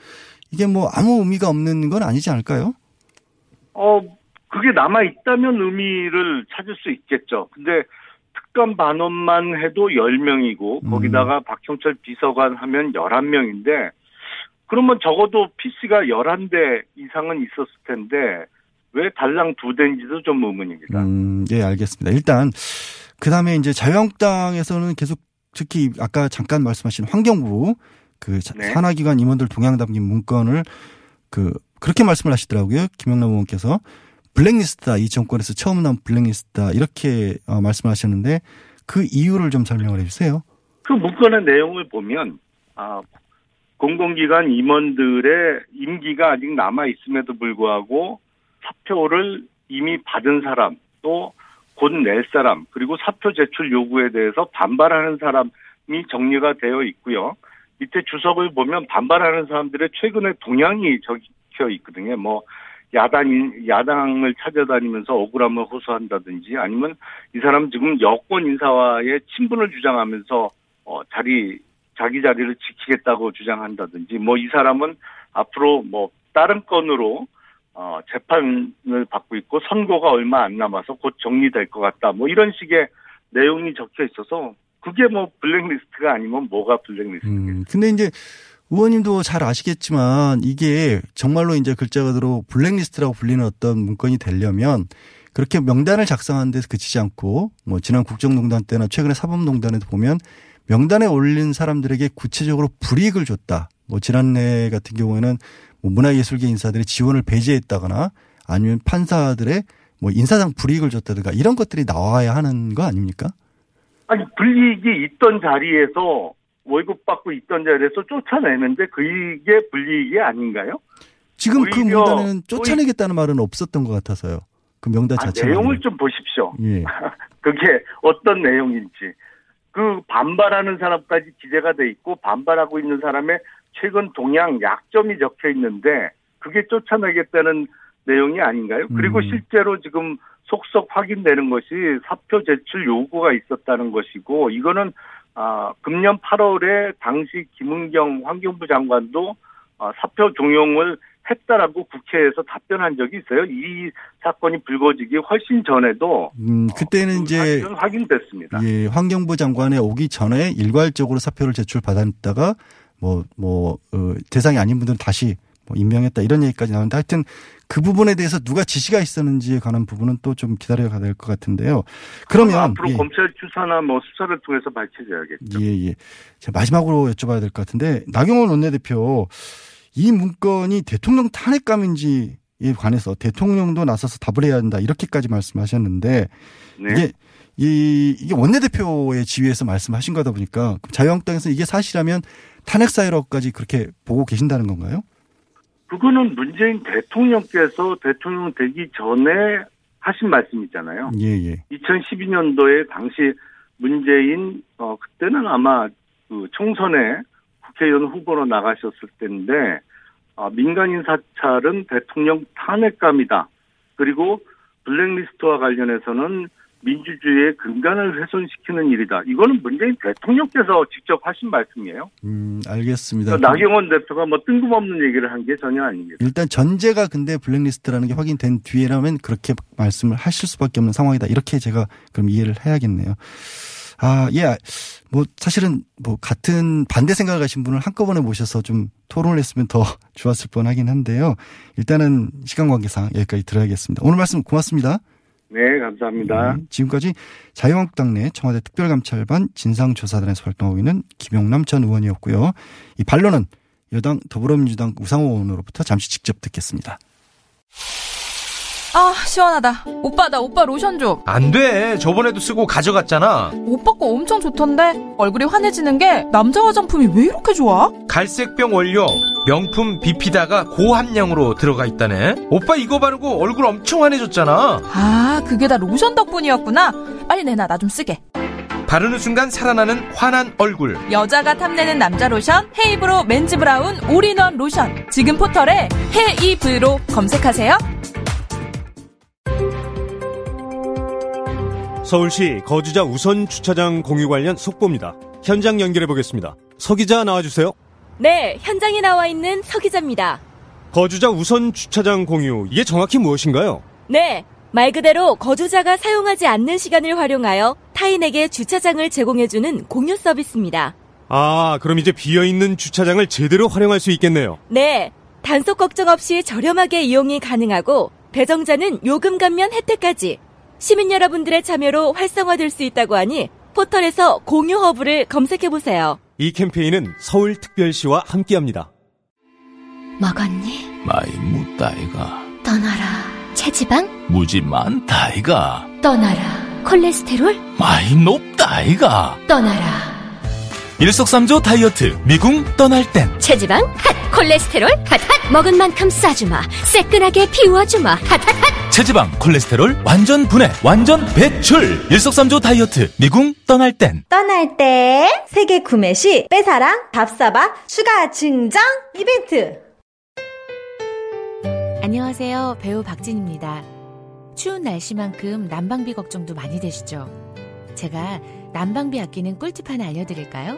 Speaker 8: 이게 뭐 아무 의미가 없는 건 아니지 않을까요?
Speaker 10: 어, 그게 남아 있다면 의미를 찾을 수 있겠죠. 근데 특감 반원만 해도 10명이고 거기다가 박형철 비서관 하면 11명인데 그러면 적어도 PC가 11대 이상은 있었을 텐데 왜 달랑 두 대인지도 좀 의문입니다.
Speaker 8: 음, 예, 알겠습니다. 일단 그다음에 이제 자유한국당에서는 계속 특히 아까 잠깐 말씀하신 환경부 그 자-
Speaker 10: 네.
Speaker 8: 산하기관 임원들 동향 담긴 문건을 그 그렇게 말씀을 하시더라고요. 김영남 의원께서 블랙리스트다 이 정권에서 처음 나온 블랙리스트다 이렇게 어, 말씀하셨는데 그 이유를 좀 설명을 해주세요.
Speaker 10: 그 문건의 내용을 보면 아, 공공기관 임원들의 임기가 아직 남아 있음에도 불구하고 사표를 이미 받은 사람 또 곧 낼 사람 그리고 사표 제출 요구에 대해서 반발하는 사람이 정리가 되어 있고요. 밑에 주석을 보면 반발하는 사람들의 최근의 동향이 적혀 있거든요. 뭐 야당 야당을 찾아다니면서 억울함을 호소한다든지 아니면 이 사람 지금 여권 인사와의 친분을 주장하면서 어, 자리 자기 자리를 지키겠다고 주장한다든지 뭐 이 사람은 앞으로 뭐 다른 건으로 어, 재판을 받고 있고 선고가 얼마 안 남아서 곧 정리될 것 같다. 뭐 이런 식의 내용이 적혀 있어서 그게 뭐 블랙리스트가 아니면 뭐가 블랙리스트?
Speaker 8: 음, 근데 이제 의원님도 잘 아시겠지만 이게 정말로 이제 글자 그대로 블랙리스트라고 불리는 어떤 문건이 되려면 그렇게 명단을 작성하는 데서 그치지 않고 뭐 지난 국정농단 때나 최근에 사법농단에도 보면 명단에 올린 사람들에게 구체적으로 불이익을 줬다. 뭐 지난해 같은 경우에는 뭐 문화예술계 인사들이 지원을 배제했다거나 아니면 판사들의 뭐 인사상 불이익을 줬다든가 이런 것들이 나와야 하는 거 아닙니까?
Speaker 10: 아니 불이익이 있던 자리에서 월급 받고 있던 자리에서 쫓아내는데 그게 불이익이 아닌가요?
Speaker 8: 지금 그 명단에는 쫓아내겠다는 말은 없었던 것 같아서요. 그 명단
Speaker 10: 아,
Speaker 8: 자체가.
Speaker 10: 내용을 좀 보십시오.
Speaker 8: 예.
Speaker 10: 그게 어떤 내용인지. 그 반발하는 사람까지 기재가 돼 있고 반발하고 있는 사람의 최근 동향 약점이 적혀 있는데 그게 쫓아내겠다는 내용이 아닌가요? 그리고
Speaker 11: 음.
Speaker 10: 실제로 지금 속속 확인되는 것이 사표 제출 요구가 있었다는 것이고 이거는 아, 금년 8월에 당시 김은경 환경부 장관도 아, 사표 종용을 했다라고 국회에서 답변한 적이 있어요. 이 사건이 불거지기 훨씬 전에도
Speaker 8: 음, 그때는 이제
Speaker 10: 사실은 확인됐습니다.
Speaker 8: 예, 환경부 장관에 오기 전에 일괄적으로 사표를 제출 받았다가 뭐, 뭐, 어, 대상이 아닌 분들은 다시 뭐 임명했다 이런 얘기까지 나오는데 하여튼 그 부분에 대해서 누가 지시가 있었는지에 관한 부분은 또 좀 기다려야 될 것 같은데요. 그러면
Speaker 10: 앞으로
Speaker 8: 예.
Speaker 10: 검찰 수사나 뭐 수사를 통해서 밝혀져야겠죠.
Speaker 8: 예, 예. 자, 마지막으로 여쭤봐야 될 것 같은데, 나경원 원내대표, 이 문건이 대통령 탄핵감인지에 관해서 대통령도 나서서 답을 해야 한다, 이렇게까지 말씀하셨는데,
Speaker 10: 네.
Speaker 8: 이게, 이, 이게 원내대표의 지위에서 말씀하신 거다 보니까, 자유한국당에서 이게 사실이라면 탄핵 사유로까지 그렇게 보고 계신다는 건가요?
Speaker 10: 그거는 문재인 대통령께서 대통령 되기 전에 하신 말씀이잖아요.
Speaker 8: 예, 예.
Speaker 10: 2012년도에 당시 문재인 어 그때는 아마 그 총선에 국회의원 후보로 나가셨을 때인데 아, 민간인 사찰은 대통령 탄핵감이다. 그리고 블랙리스트와 관련해서는 민주주의의 근간을 훼손시키는 일이다. 이거는 문재인 대통령께서 직접 하신 말씀이에요.
Speaker 8: 음, 알겠습니다.
Speaker 10: 그러니까 나경원 대표가 뭐 뜬금없는 얘기를 한 게 전혀 아닙니다.
Speaker 8: 일단 전제가 근데 블랙리스트라는 게 확인된 뒤에라면 그렇게 말씀을 하실 수밖에 없는 상황이다. 이렇게 제가 그럼 이해를 해야겠네요. 아, 예. 뭐 사실은 뭐 같은 반대 생각을 가신 분을 한꺼번에 모셔서 좀 토론을 했으면 더 좋았을 뻔 하긴 한데요. 일단은 시간 관계상 여기까지 들어야겠습니다. 오늘 말씀 고맙습니다.
Speaker 10: 네, 감사합니다.
Speaker 8: 네, 지금까지 자유한국당 내 청와대 특별감찰반 진상조사단에서 활동하고 있는 김용남 전 의원이었고요. 이 반론은 여당 더불어민주당 우상호 의원으로부터 잠시 직접 듣겠습니다.
Speaker 5: 아 시원하다. 오빠 나 오빠 로션 좀.
Speaker 11: 안 돼. 저번에도 쓰고 가져갔잖아.
Speaker 5: 오빠 거 엄청 좋던데 얼굴이 환해지는 게 남자 화장품이 왜 이렇게 좋아?
Speaker 11: 갈색병 원료, 명품 비피다가 고함량으로 들어가 있다네. 오빠 이거 바르고 얼굴 엄청 환해졌잖아.
Speaker 5: 아 그게 다 로션 덕분이었구나. 빨리 내놔 나 좀 쓰게.
Speaker 11: 바르는 순간 살아나는 환한 얼굴.
Speaker 5: 여자가 탐내는 남자 로션 헤이브로 맨즈 브라운 올인원 로션. 지금 포털에 헤이브로 검색하세요.
Speaker 12: 서울시 거주자 우선 주차장 공유 관련 속보입니다. 현장 연결해 보겠습니다. 서 기자 나와주세요.
Speaker 13: 네, 현장에 나와 있는 서 기자입니다.
Speaker 12: 거주자 우선 주차장 공유 이게 정확히 무엇인가요?
Speaker 13: 네, 말 그대로 거주자가 사용하지 않는 시간을 활용하여 타인에게 주차장을 제공해주는 공유 서비스입니다.
Speaker 12: 아, 그럼 이제 비어 있는 주차장을 제대로 활용할 수 있겠네요.
Speaker 13: 네, 단속 걱정 없이 저렴하게 이용이 가능하고 배정자는 요금 감면 혜택까지 시민 여러분들의 참여로 활성화될 수 있다고 하니 포털에서 공유 허브를 검색해 보세요.
Speaker 12: 이 캠페인은 서울특별시와 함께합니다.
Speaker 14: 먹었니?
Speaker 15: 많이 묻다이가
Speaker 14: 떠나라. 체지방?
Speaker 15: 무지 많다이가
Speaker 14: 떠나라. 콜레스테롤?
Speaker 15: 많이 높다이가
Speaker 14: 떠나라.
Speaker 15: 일석삼조 다이어트 미궁 떠날 땐
Speaker 14: 체지방? 핫! 콜레스테롤? 핫! 핫! 먹은 만큼 싸주마. 새끈하게 비워주마. 핫! 핫! 핫!
Speaker 15: 체지방 콜레스테롤 완전 분해 완전 배출 일석삼조 다이어트 미궁 떠날 땐
Speaker 16: 떠날 때 세계 구매 시 빼사랑 밥사바 추가 증정 이벤트
Speaker 17: 안녕하세요. 배우 박진입니다. 추운 날씨만큼 난방비 걱정도 많이 되시죠? 제가 난방비 아끼는 꿀팁 하나 알려드릴까요?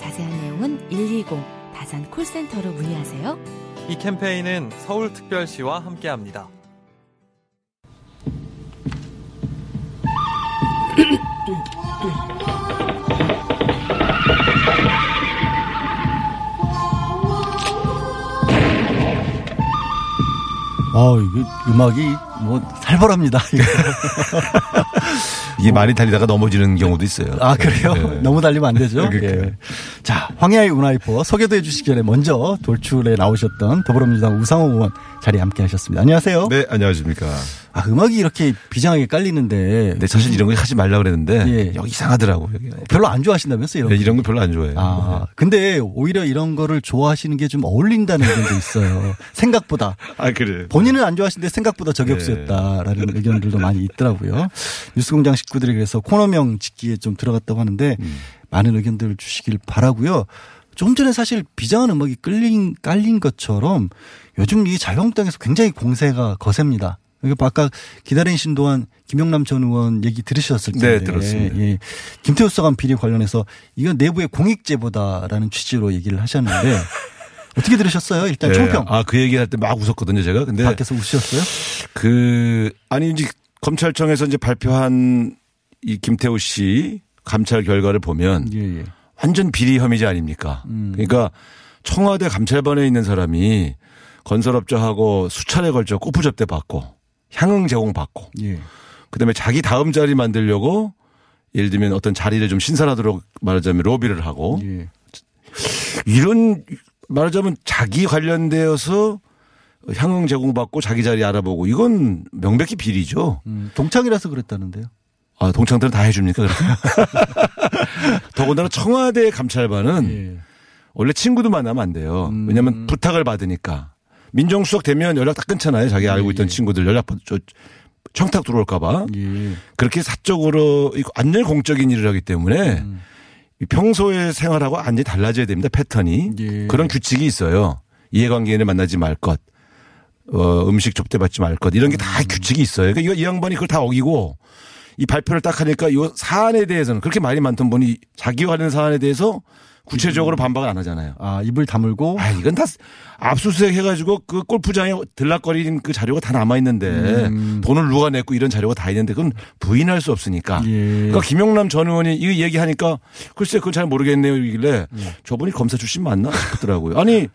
Speaker 17: 자세한 내용은 120 다산 콜센터로 문의하세요.
Speaker 18: 이 캠페인은 서울특별시와 함께합니다.
Speaker 8: 아, 이게 음악이 뭐 살벌합니다.
Speaker 19: 이게 많이 달리다가 넘어지는 경우도 있어요.
Speaker 8: 아, 그래요?
Speaker 19: 네.
Speaker 8: 너무 달리면 안 되죠?
Speaker 19: 그러니까요.
Speaker 8: 예. 자, 황야의 운하이퍼 소개도 해주시기 전에 먼저 돌출에 나오셨던 더불어민주당 우상호 의원 자리에 함께 하셨습니다. 안녕하세요.
Speaker 19: 네, 안녕하십니까.
Speaker 8: 아, 음악이 이렇게 비장하게 깔리는데.
Speaker 19: 네, 사실 이런 거 하지 말라고 그랬는데.
Speaker 8: 예.
Speaker 19: 여기 이상하더라고, 여기.
Speaker 8: 별로 안 좋아하신다면서요? 이런
Speaker 19: 네,
Speaker 8: 거?
Speaker 19: 이런 거 별로 안 좋아해요.
Speaker 8: 아, 근데 오히려 이런 거를 좋아하시는 게 좀 어울린다는 의견도 있어요. 생각보다.
Speaker 19: 아, 그래.
Speaker 8: 본인은 안 좋아하시는데 생각보다 적이
Speaker 19: 네.
Speaker 8: 의견들도 많이 있더라고요. 뉴스공장 식구들이 그래서 코너명 짓기에 좀 들어갔다고 하는데
Speaker 19: 음.
Speaker 8: 많은 의견들을 주시길 바라고요. 조금 전에 사실 비장한 음악이 끌린 깔린 것처럼 요즘 이 자유한국당에서 굉장히 공세가 거셉니다. 이게 아까 기다리신 동안 김영남 전 의원 얘기 들으셨을 텐데
Speaker 19: 네, 들었습니다.
Speaker 8: 예. 김태우 수사관 비리 관련해서 이건 내부의 공익제보다라는 취지로 얘기를 하셨는데 어떻게 들으셨어요? 일단
Speaker 19: 네.
Speaker 8: 총평.
Speaker 19: 아, 그 얘기할 때 막 웃었거든요, 제가. 근데.
Speaker 8: 밖에서 웃으셨어요?
Speaker 19: 그, 아니, 이제 검찰청에서 이제 발표한 이 김태우 씨 감찰 결과를 보면
Speaker 8: 예, 예.
Speaker 19: 완전 비리 혐의자 아닙니까?
Speaker 8: 음.
Speaker 19: 그러니까 청와대 감찰반에 있는 사람이 건설업자하고 수차례 걸쳐 꼬프 접대 받고 향응 제공 받고
Speaker 8: 예.
Speaker 19: 그다음에 자기 다음 자리 만들려고 예를 들면 어떤 자리를 좀 신설하도록 말하자면 로비를 하고
Speaker 8: 예.
Speaker 19: 이런 말하자면 자기 관련되어서 향응 제공받고 자기 자리 알아보고 이건 명백히 비리죠.
Speaker 8: 음, 동창이라서 그랬다는데요.
Speaker 19: 아, 동창들은 다 해줍니까? 더군다나 청와대 감찰반은
Speaker 8: 예.
Speaker 19: 원래 친구도 만나면 안 돼요.
Speaker 8: 음.
Speaker 19: 왜냐하면 부탁을 받으니까. 민정수석 되면 연락 다 끊잖아요. 자기
Speaker 8: 예,
Speaker 19: 알고 있던 친구들 연락 받, 저, 청탁 들어올까봐.
Speaker 8: 예.
Speaker 19: 그렇게 사적으로 이거 완전히 공적인 일을 하기 때문에
Speaker 8: 음.
Speaker 19: 이 평소의 생활하고 완전히 달라져야 됩니다. 패턴이.
Speaker 8: 예.
Speaker 19: 그런 규칙이 있어요. 이해관계인을 만나지 말 것. 어, 음식 접대받지 말 것. 이런 게
Speaker 8: 음.
Speaker 19: 다 규칙이 있어요. 그러니까 이 양반이 그걸 다 어기고 이 발표를 딱 하니까 이 사안에 대해서는 그렇게 말이 많던 분이 자기와 관련 사안에 대해서 구체적으로 반박을 안 하잖아요.
Speaker 8: 아, 입을 다물고.
Speaker 19: 아, 이건 다 압수수색 해가지고 그 골프장에 들락거리는 그 자료가 다 남아 있는데
Speaker 8: 음.
Speaker 19: 돈을 누가 냈고 이런 자료가 다 있는데 그건 부인할 수 없으니까.
Speaker 8: 예.
Speaker 19: 그러니까 김영남 전 의원이 이 얘기하니까 글쎄 그건 잘 모르겠네요. 이길래
Speaker 8: 예.
Speaker 19: 저분이 검사 출신 맞나 싶더라고요. 아니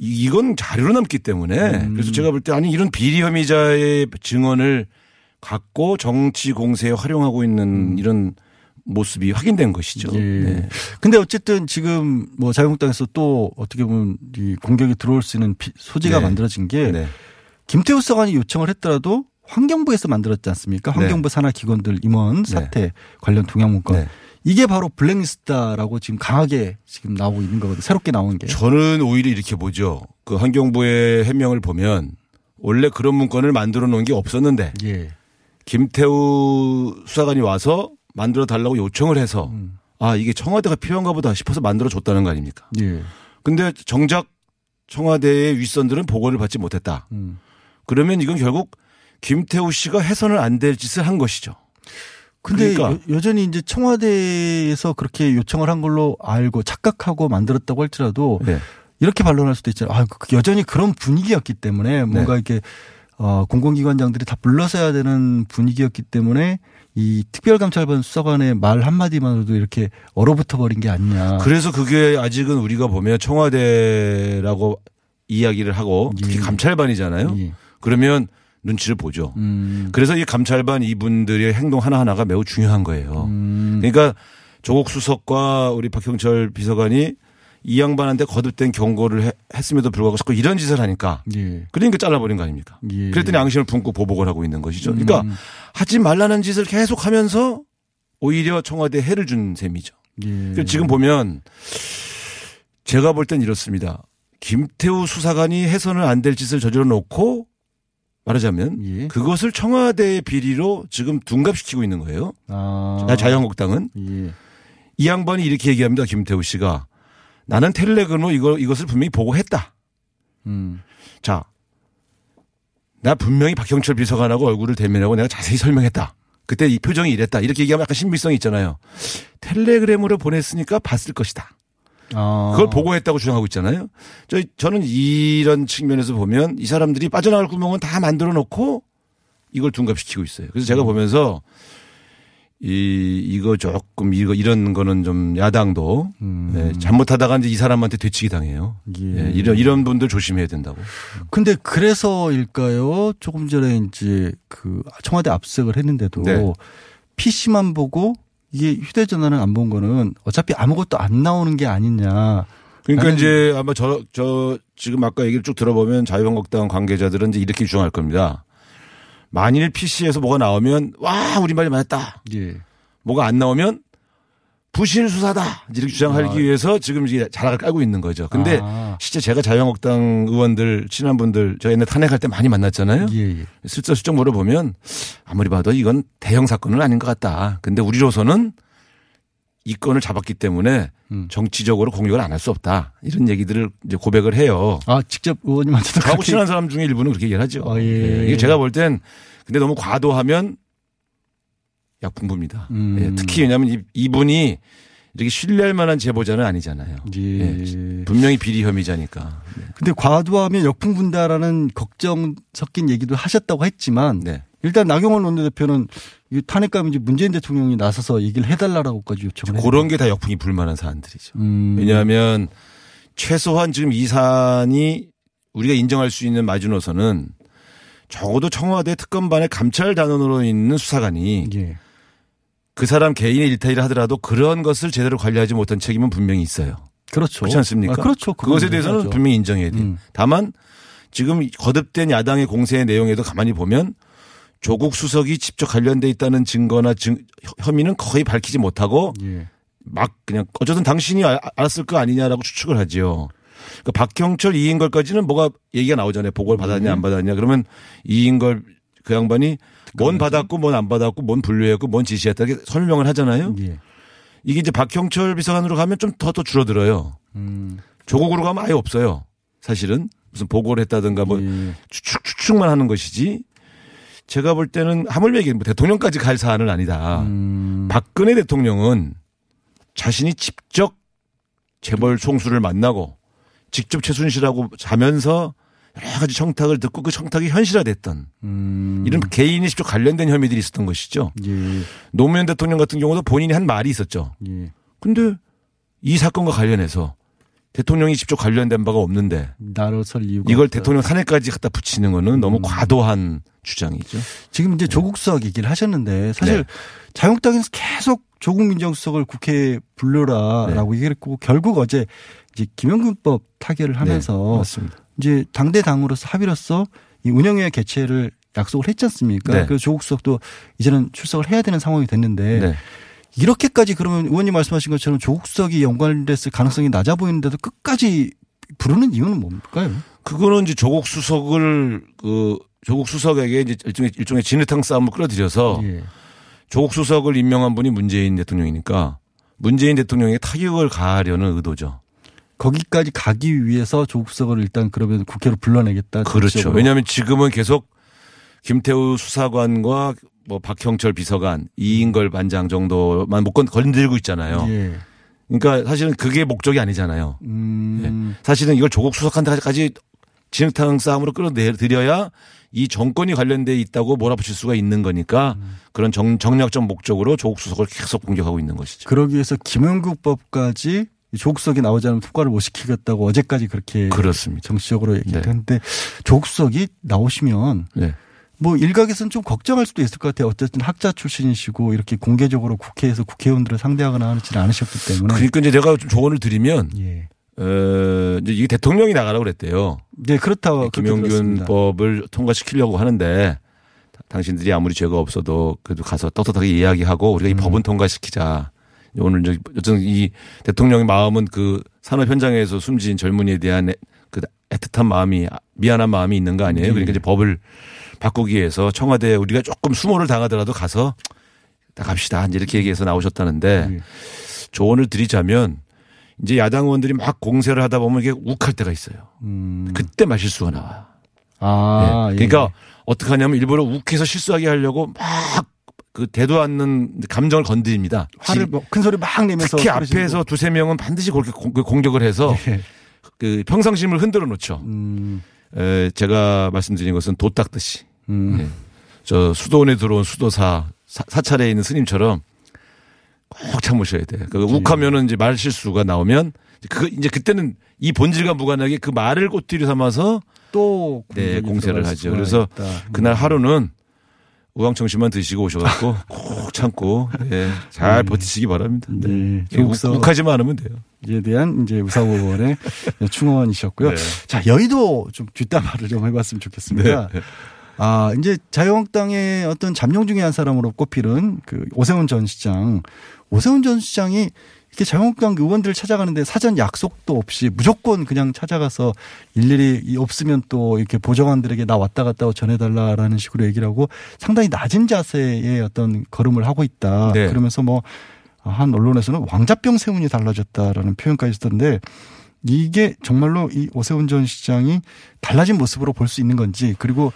Speaker 19: 이- 이건 자료로 남기 때문에
Speaker 8: 음.
Speaker 19: 그래서 제가 볼 때 아니 이런 비리 혐의자의 증언을 갖고 정치 공세에 활용하고 있는 이런 모습이 확인된 것이죠.
Speaker 8: 음. 예.
Speaker 19: 네.
Speaker 8: 근데 어쨌든 지금 뭐 자유한국당에서 또 어떻게 보면 이 공격이 들어올 수 있는 비- 소지가
Speaker 19: 네.
Speaker 8: 만들어진 게
Speaker 19: 네.
Speaker 8: 김태우 수사관이 요청을 했더라도 환경부에서 만들었지 않습니까?
Speaker 19: 네.
Speaker 8: 환경부 산하 기관들 임원 사태 관련 동향 문건.
Speaker 19: 네.
Speaker 8: 이게 바로 블랙리스트다라고 지금 강하게 지금 나오고 있는 거거든요. 새롭게 나온 게.
Speaker 19: 저는 오히려 이렇게 보죠. 그 환경부의 해명을 보면 원래 그런 문건을 만들어 놓은 게 없었는데
Speaker 8: 예.
Speaker 19: 김태우 수사관이 와서 만들어 달라고 요청을 해서
Speaker 8: 음.
Speaker 19: 아 이게 청와대가 필요한가 보다 싶어서 만들어 줬다는 거 아닙니까?
Speaker 8: 예.
Speaker 19: 근데 정작 청와대의 윗선들은 보고를 받지 못했다.
Speaker 8: 음.
Speaker 19: 그러면 이건 결국 김태우 씨가 해서는 안 될 짓을 한 것이죠.
Speaker 8: 근데
Speaker 19: 그러니까.
Speaker 8: 여, 전히 이제 청와대에서 그렇게 요청을 한 걸로 알고 착각하고 만들었다고 할지라도
Speaker 19: 네.
Speaker 8: 이렇게 반론할 수도 있잖아요. 아, 그- 여전히 그런 분위기였기 때문에 뭔가
Speaker 19: 네.
Speaker 8: 이렇게 어, 공공기관장들이 다 불러서야 되는 분위기였기 때문에 이 특별감찰반 수사관의 말 한마디만으로도 이렇게 얼어붙어 버린 게 아니냐.
Speaker 19: 그래서 그게 아직은 우리가 보면 청와대라고 이야기를 하고 특히
Speaker 8: 예.
Speaker 19: 감찰반이잖아요.
Speaker 8: 예.
Speaker 19: 그러면 눈치를 보죠.
Speaker 8: 음.
Speaker 19: 그래서 이 감찰반 이분들의 행동 하나하나가 매우 중요한 거예요.
Speaker 8: 음.
Speaker 19: 그러니까 조국 수석과 우리 박형철 비서관이 이 양반한테 거듭된 경고를 해- 했음에도 불구하고 자꾸 이런 짓을 하니까
Speaker 8: 예.
Speaker 19: 그러니까 잘라버린 거 아닙니까?
Speaker 8: 예.
Speaker 19: 그랬더니 앙심을 품고 보복을 하고 있는 것이죠. 그러니까
Speaker 8: 음.
Speaker 19: 하지 말라는 짓을 계속 하면서 오히려 청와대에 해를 준 셈이죠.
Speaker 8: 예.
Speaker 19: 그래서 지금 보면 제가 볼 땐 이렇습니다. 김태우 수사관이 해서는 안 될 짓을 저질러 놓고 말하자면
Speaker 8: 예.
Speaker 19: 그것을 청와대의 비리로 지금 둔갑시키고 있는 거예요.
Speaker 8: 아.
Speaker 19: 자, 자유한국당은
Speaker 8: 예.
Speaker 19: 이 양반이 이렇게 얘기합니다. 김태우 씨가 나는 텔레그램으로 이거 이것을 분명히 보고했다.
Speaker 8: 음.
Speaker 19: 자, 나 분명히 박형철 비서관하고 얼굴을 대면하고 내가 자세히 설명했다. 그때 이 표정이 이랬다. 이렇게 얘기하면 약간 신빙성이 있잖아요. 텔레그램으로 보냈으니까 봤을 것이다.
Speaker 8: 아.
Speaker 19: 그걸 보고했다고 주장하고 있잖아요. 저, 저는 이런 측면에서 보면 이 사람들이 빠져나갈 구멍은 다 만들어 놓고 이걸 둔갑시키고 있어요. 그래서
Speaker 8: 음.
Speaker 19: 제가 보면서 이, 이거 조금 이거 이런 거는 좀 야당도 예, 잘못하다가 이제 이 사람한테 되치기 당해요.
Speaker 8: 음. 예.
Speaker 19: 예, 이런, 이런 분들 조심해야 된다고.
Speaker 8: 근데 그래서일까요? 조금 전에 이제 그 청와대 압수색을 했는데도
Speaker 19: 네.
Speaker 8: PC만 보고 이게 휴대전화는 안 본 거는 어차피 아무것도 안 나오는 게 아니냐.
Speaker 19: 그러니까 이제 아마 저, 저, 지금 아까 얘기를 쭉 들어보면 자유한국당 관계자들은 이제 이렇게 주장할 겁니다. 만일 PC에서 뭐가 나오면, 와, 우리 말이 맞았다.
Speaker 8: 예.
Speaker 19: 뭐가 안 나오면 부실 수사다. 이렇게 주장하기
Speaker 8: 아.
Speaker 19: 위해서 지금 이제 자락을 깔고 있는 거죠. 근데
Speaker 8: 아.
Speaker 19: 실제 제가 자유한국당 의원들, 친한 분들, 저 옛날 탄핵할 때 많이 만났잖아요.
Speaker 8: 예, 예.
Speaker 19: 슬쩍슬쩍 물어보면 아무리 봐도 이건 대형 사건은 아닌 것 같다. 근데 우리로서는 이 건을 잡았기 때문에
Speaker 8: 음.
Speaker 19: 정치적으로 공격을 안 할 수 없다. 이런 얘기들을 이제 고백을 해요.
Speaker 8: 아, 직접 의원님한테도
Speaker 19: 하고 친한 사람 중에 일부는 그렇게 얘기를 하죠.
Speaker 8: 아, 예.
Speaker 19: 예. 이게 제가 볼 땐 근데 너무 과도하면 약풍부입니다.
Speaker 8: 음.
Speaker 19: 예, 특히 왜냐하면 이, 이분이 이렇게 신뢰할 만한 제보자는 아니잖아요.
Speaker 8: 예.
Speaker 19: 예, 분명히 비리 혐의자니까. 네.
Speaker 8: 근데 과도하면 역풍 분다라는 걱정 섞인 얘기도 하셨다고 했지만
Speaker 19: 네.
Speaker 8: 일단 나경원 원내대표는 이 탄핵감 이제 문재인 대통령이 나서서 얘기를 해달라고까지 요청을.
Speaker 19: 그런 게 다 역풍이 불만한 사안들이죠.
Speaker 8: 음.
Speaker 19: 왜냐하면 최소한 지금 이 사안이 우리가 인정할 수 있는 마지노선은 적어도 청와대 특검반의 감찰 단원으로 있는 수사관이
Speaker 8: 예.
Speaker 19: 그 사람 개인의 일탈이라 하더라도 그런 것을 제대로 관리하지 못한 책임은 분명히 있어요.
Speaker 8: 그렇죠.
Speaker 19: 그렇지 않습니까?
Speaker 8: 아, 그렇죠.
Speaker 19: 그것에 대해서는. 분명히 인정해야 돼요.
Speaker 8: 음.
Speaker 19: 다만 지금 거듭된 야당의 공세의 내용에도 가만히 보면 조국 수석이 직접 관련돼 있다는 증거나 증, 혐의는 거의 밝히지 못하고
Speaker 8: 예.
Speaker 19: 막 그냥 어쨌든 당신이 알- 알았을 거 아니냐라고 추측을 하지요. 그러니까 박형철 이인걸까지는 뭐가 얘기가 나오잖아요. 보고를 받았냐 안 받았냐. 그러면 이인걸 그 양반이 뭔 받았고 뭔 안 받았고 뭔 분류했고 뭔 지시했다 이렇게 설명을 하잖아요.
Speaker 8: 예.
Speaker 19: 이게 이제 박형철 비서관으로 가면 좀 더더 줄어들어요.
Speaker 8: 음.
Speaker 19: 조국으로 가면 아예 없어요. 사실은 무슨 보고를 했다든가 뭐
Speaker 8: 예.
Speaker 19: 추측 추측만 하는 것이지. 제가 볼 때는 하물며 이게 뭐 대통령까지 갈 사안은 아니다.
Speaker 8: 음.
Speaker 19: 박근혜 대통령은 자신이 직접 재벌 총수를 만나고 직접 최순실하고 자면서 여러 가지 청탁을 듣고 그 청탁이 현실화됐던
Speaker 8: 음.
Speaker 19: 이런 개인이 직접 관련된 혐의들이 있었던 것이죠.
Speaker 8: 예.
Speaker 19: 노무현 대통령 같은 경우도 본인이 한 말이 있었죠.
Speaker 8: 예.
Speaker 19: 근데 이 사건과 관련해서 대통령이 직접 관련된 바가 없는데
Speaker 8: 나를 설 이유가
Speaker 19: 이걸
Speaker 8: 없다.
Speaker 19: 대통령 탄핵까지 갖다 붙이는 거는 너무 과도한 주장이죠.
Speaker 8: 지금 이제 조국 수석 얘기를 하셨는데 사실
Speaker 19: 네.
Speaker 8: 자유한국당에서 계속 조국 민정수석을 국회에 불러라라고 얘기를 했고 결국 어제 이제 김영균법 타결을 하면서
Speaker 19: 네.
Speaker 8: 이제 당대 당으로서 합의로서 이 운영위원 개최를 약속을 했지 않습니까?
Speaker 19: 네.
Speaker 8: 그래서 조국 수석도 이제는 출석을 해야 되는 상황이 됐는데
Speaker 19: 네.
Speaker 8: 이렇게까지 그러면 의원님 말씀하신 것처럼 조국 수석이 연관됐을 가능성이 낮아 보이는데도 끝까지 부르는 이유는 뭡니까요?
Speaker 19: 그거는 이제 조국 수석을 그 조국 수석에게 이제 일종의 일종의 진흙탕 싸움을 끌어들여서
Speaker 8: 예.
Speaker 19: 조국 수석을 임명한 분이 문재인 대통령이니까 문재인 대통령에게 타격을 가하려는 의도죠.
Speaker 8: 거기까지 가기 위해서 조국 수석을 일단 그러면 국회로 불러내겠다.
Speaker 19: 그렇죠.
Speaker 8: 정치적으로.
Speaker 19: 왜냐하면 지금은 계속 김태우 수사관과 뭐 박형철 비서관, 이인걸 반장 정도만 못 건- 건들고 있잖아요.
Speaker 8: 예.
Speaker 19: 그러니까 사실은 그게 목적이 아니잖아요.
Speaker 8: 음.
Speaker 19: 예. 사실은 이걸 조국 수석한테까지 진흙탕 싸움으로 끌어들여야 이 정권이 관련돼 있다고 몰아붙일 수가 있는 거니까
Speaker 8: 음.
Speaker 19: 그런 정, 정략적 목적으로 조국 수석을 계속 공격하고 있는 것이죠.
Speaker 8: 그러기 위해서 김영국법까지 조국석이 나오지 않으면 통과를 못 시키겠다고 어제까지 그렇게
Speaker 19: 그렇습니다.
Speaker 8: 정치적으로 얘기를
Speaker 19: 네.
Speaker 8: 했는데 조국석이 나오시면
Speaker 19: 네.
Speaker 8: 뭐 일각에서는 좀 걱정할 수도 있을 것 같아요. 어쨌든 학자 출신이시고 이렇게 공개적으로 국회에서 국회의원들을 상대하거나 하지는 않으셨기 때문에.
Speaker 19: 그러니까 이제 제가 좀 조언을 드리면
Speaker 8: 예.
Speaker 19: 어, 이제 이게 대통령이 나가라고 그랬대요.
Speaker 8: 네, 그렇다고 들었습니다.
Speaker 19: 김용균 법을 통과시키려고 하는데 당신들이 아무리 죄가 없어도 그래도 가서 떳떳하게 이야기하고 우리가 이
Speaker 8: 음.
Speaker 19: 법은 통과시키자. 오늘 이제 어쨌든 이 대통령의 마음은 그 산업 현장에서 숨진 젊은이에 대한 애- 그 애틋한 마음이 미안한 마음이 있는 거 아니에요.
Speaker 8: 네.
Speaker 19: 그러니까 이제 법을 바꾸기 위해서 청와대에 우리가 조금 수모를 당하더라도 가서 딱 갑시다. 이제 이렇게 얘기해서 나오셨다는데
Speaker 8: 네.
Speaker 19: 조언을 드리자면 이제 야당 의원들이 막 공세를 하다 보면 이게 욱할 때가 있어요.
Speaker 8: 음.
Speaker 19: 그때 말 실수가 나와요.
Speaker 8: 아,
Speaker 19: 예.
Speaker 8: 예.
Speaker 19: 그러니까 어떻게 하냐면 일부러 욱해서 실수하게 하려고 막 그 대도 않는 감정을 건드립니다.
Speaker 8: 화를
Speaker 19: 지-
Speaker 8: 뭐큰 소리 막 내면서
Speaker 19: 특히. 앞에서 두세 명은 반드시 그렇게 공- 그 공격을 해서
Speaker 8: 예.
Speaker 19: 그 평상심을 흔들어 놓죠.
Speaker 8: 음.
Speaker 19: 에, 제가 말씀드린 것은 도 닦듯이.
Speaker 8: 음.
Speaker 19: 예. 저 수도원에 들어온 수도사 사, 사 찰에 있는 스님처럼 꼭 참으셔야 돼요. 그 욱하면은 이제 말 실수가 나오면 그 이제 그때는 이 본질과 무관하게 그 말을 꽃뒤로 삼아서
Speaker 8: 또
Speaker 19: 네, 공세를 하죠. 그래서
Speaker 8: 있다. 음.
Speaker 19: 그날 하루는 우황청심만 드시고 오셔갖고 꼭 참고 예, 잘 버티시기 바랍니다.
Speaker 8: 네.
Speaker 19: 예, 욱-
Speaker 8: 조국석
Speaker 19: 욱하지만 않으면 돼요.
Speaker 8: 이에 대한 이제 우사고원의 충원이셨고요.
Speaker 19: 네.
Speaker 8: 자, 여의도 좀 뒷담화를 좀 해봤으면 좋겠습니다.
Speaker 19: 네.
Speaker 8: 아, 이제 자유한국당의 어떤 잠룡 중에 한 사람으로 꼽히는 그 오세훈 전 시장. 오세훈 전 시장이 이렇게 자유한국당 의원들을 찾아가는데 사전 약속도 없이 무조건 그냥 찾아가서 일일이 이 없으면 또 이렇게 보좌관들에게 나 왔다 갔다 전해달라라는 식으로 얘기를 하고 상당히 낮은 자세의 어떤 걸음을 하고 있다.
Speaker 19: 네.
Speaker 8: 그러면서 뭐 한 언론에서는 왕자병 세운이 달라졌다라는 표현까지 쓰던데 이게 정말로 이 오세훈 전 시장이 달라진 모습으로 볼 수 있는 건지 그리고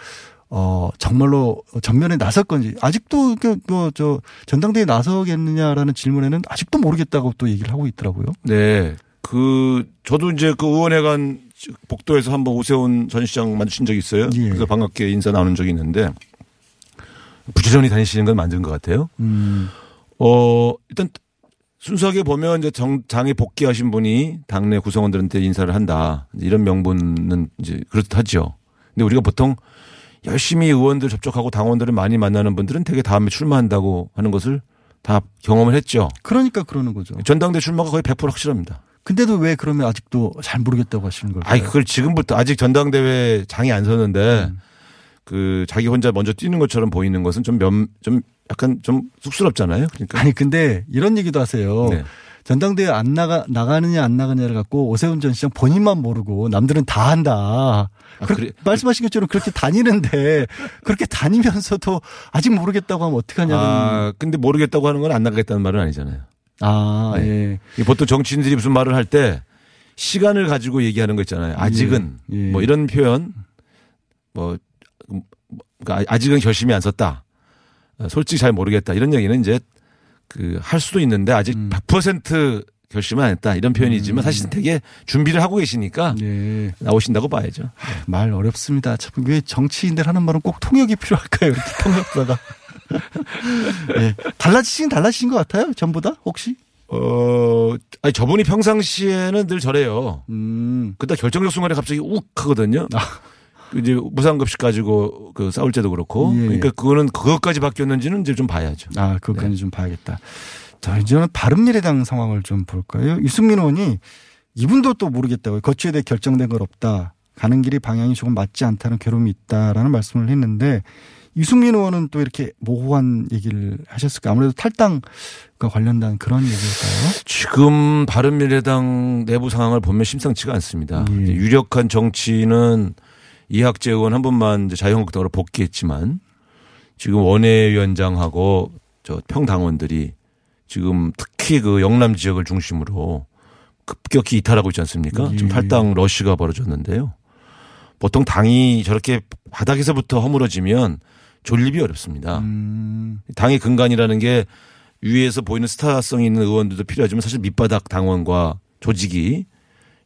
Speaker 8: 어 정말로 전면에 나설 건지 아직도 그뭐저 전당대회 나서겠느냐라는 질문에는 아직도 모르겠다고 또 얘기를 하고 있더라고요.
Speaker 19: 네. 그 저도 이제 그 의원회관 복도에서 한번 오세훈 전 시장 마주친 적이 있어요.
Speaker 8: 예.
Speaker 19: 그래서 반갑게 인사 나눈 적이 있는데 부지런히 다니시는 건 맞는 것 같아요.
Speaker 8: 음.
Speaker 19: 어 일단 순수하게 보면 이제 정, 장에 복귀하신 분이 당내 구성원들한테 인사를 한다. 이런 명분은 이제 그렇듯하죠. 근데 우리가 보통 열심히 의원들 접촉하고 당원들을 많이 만나는 분들은 되게 다음에 출마한다고 하는 것을 다 경험을 했죠.
Speaker 8: 그러니까 그러는 거죠.
Speaker 19: 전당대 출마가 거의 100% 확실합니다.
Speaker 8: 근데도 왜 그러면 아직도 잘 모르겠다고 하시는 걸까요?
Speaker 19: 아니 그걸 지금부터 아직 전당대회 장이 안 서는데
Speaker 8: 음.
Speaker 19: 그 자기 혼자 먼저 뛰는 것처럼 보이는 것은 좀 면, 좀 약간 좀 쑥스럽잖아요. 그러니까
Speaker 8: 아니 근데 이런 얘기도 하세요.
Speaker 19: 네.
Speaker 8: 전당대회 안 나가 나가느냐 안 나가느냐를 갖고 오세훈 전 시장 본인만 모르고 남들은 다 한다. 그렇게
Speaker 19: 그래.
Speaker 8: 말씀하신 것처럼 그렇게 다니는데 그렇게 다니면서도 아직 모르겠다고 하면 어떡하냐는.
Speaker 19: 아 근데 모르겠다고 하는 건 안 나가겠다는 말은 아니잖아요.
Speaker 8: 아, 예.
Speaker 19: 이 보통 정치인들이 무슨 말을 할 때 시간을 가지고 얘기하는 거 있잖아요. 아직은
Speaker 8: 예, 예.
Speaker 19: 뭐 이런 표현 뭐 그러니까 아직은 결심이 안 섰다. 어, 솔직히 잘 모르겠다. 이런 얘기는 이제 그 할 수도 있는데 아직
Speaker 8: 음.
Speaker 19: 100% 결심은 안 했다. 이런 표현이지만 사실은 되게 준비를 하고 계시니까
Speaker 8: 예.
Speaker 19: 나오신다고 봐야죠.
Speaker 8: 말 어렵습니다. 참 왜 정치인들 하는 말은 꼭 통역이 필요할까요? 이렇게 통역사가. 예. 달라지긴 달라지신 것 같아요. 전보다 혹시?
Speaker 19: 어, 아니 저분이 평상시에는 늘 저래요.
Speaker 8: 음.
Speaker 19: 그다 결정적 순간에 갑자기 욱 하거든요. 그 이제 무상급식 가지고 그 싸울 때도 그렇고.
Speaker 8: 예, 예.
Speaker 19: 그러니까 그거는 그것까지 바뀌었는지는 이제 좀 봐야죠.
Speaker 8: 아, 그것까지 좀 봐야겠다. 자, 이제는 바른미래당 상황을 좀 볼까요? 유승민 의원이 이분도 또 모르겠다고요. 거취에 대해 결정된 건 없다. 가는 길이 방향이 조금 맞지 않다는 괴로움이 있다라는 말씀을 했는데 유승민 의원은 또 이렇게 모호한 얘기를 하셨을까? 아무래도 탈당과 관련된 그런 얘기일까요?
Speaker 19: 지금 바른미래당 내부 상황을 보면 심상치가 않습니다.
Speaker 8: 예.
Speaker 19: 유력한 정치는 이학재 의원 한 분만 이제 자유한국당으로 복귀했지만 지금 원외위원장하고 저 평당원들이 지금 특히 그 영남 지역을 중심으로 급격히 이탈하고 있지 않습니까?
Speaker 8: 예.
Speaker 19: 지금 탈당 러시가 벌어졌는데요. 보통 당이 저렇게 바닥에서부터 허물어지면 존립이 어렵습니다.
Speaker 8: 음.
Speaker 19: 당의 근간이라는 게 위에서 보이는 스타성이 있는 의원들도 필요하지만 사실 밑바닥 당원과 조직이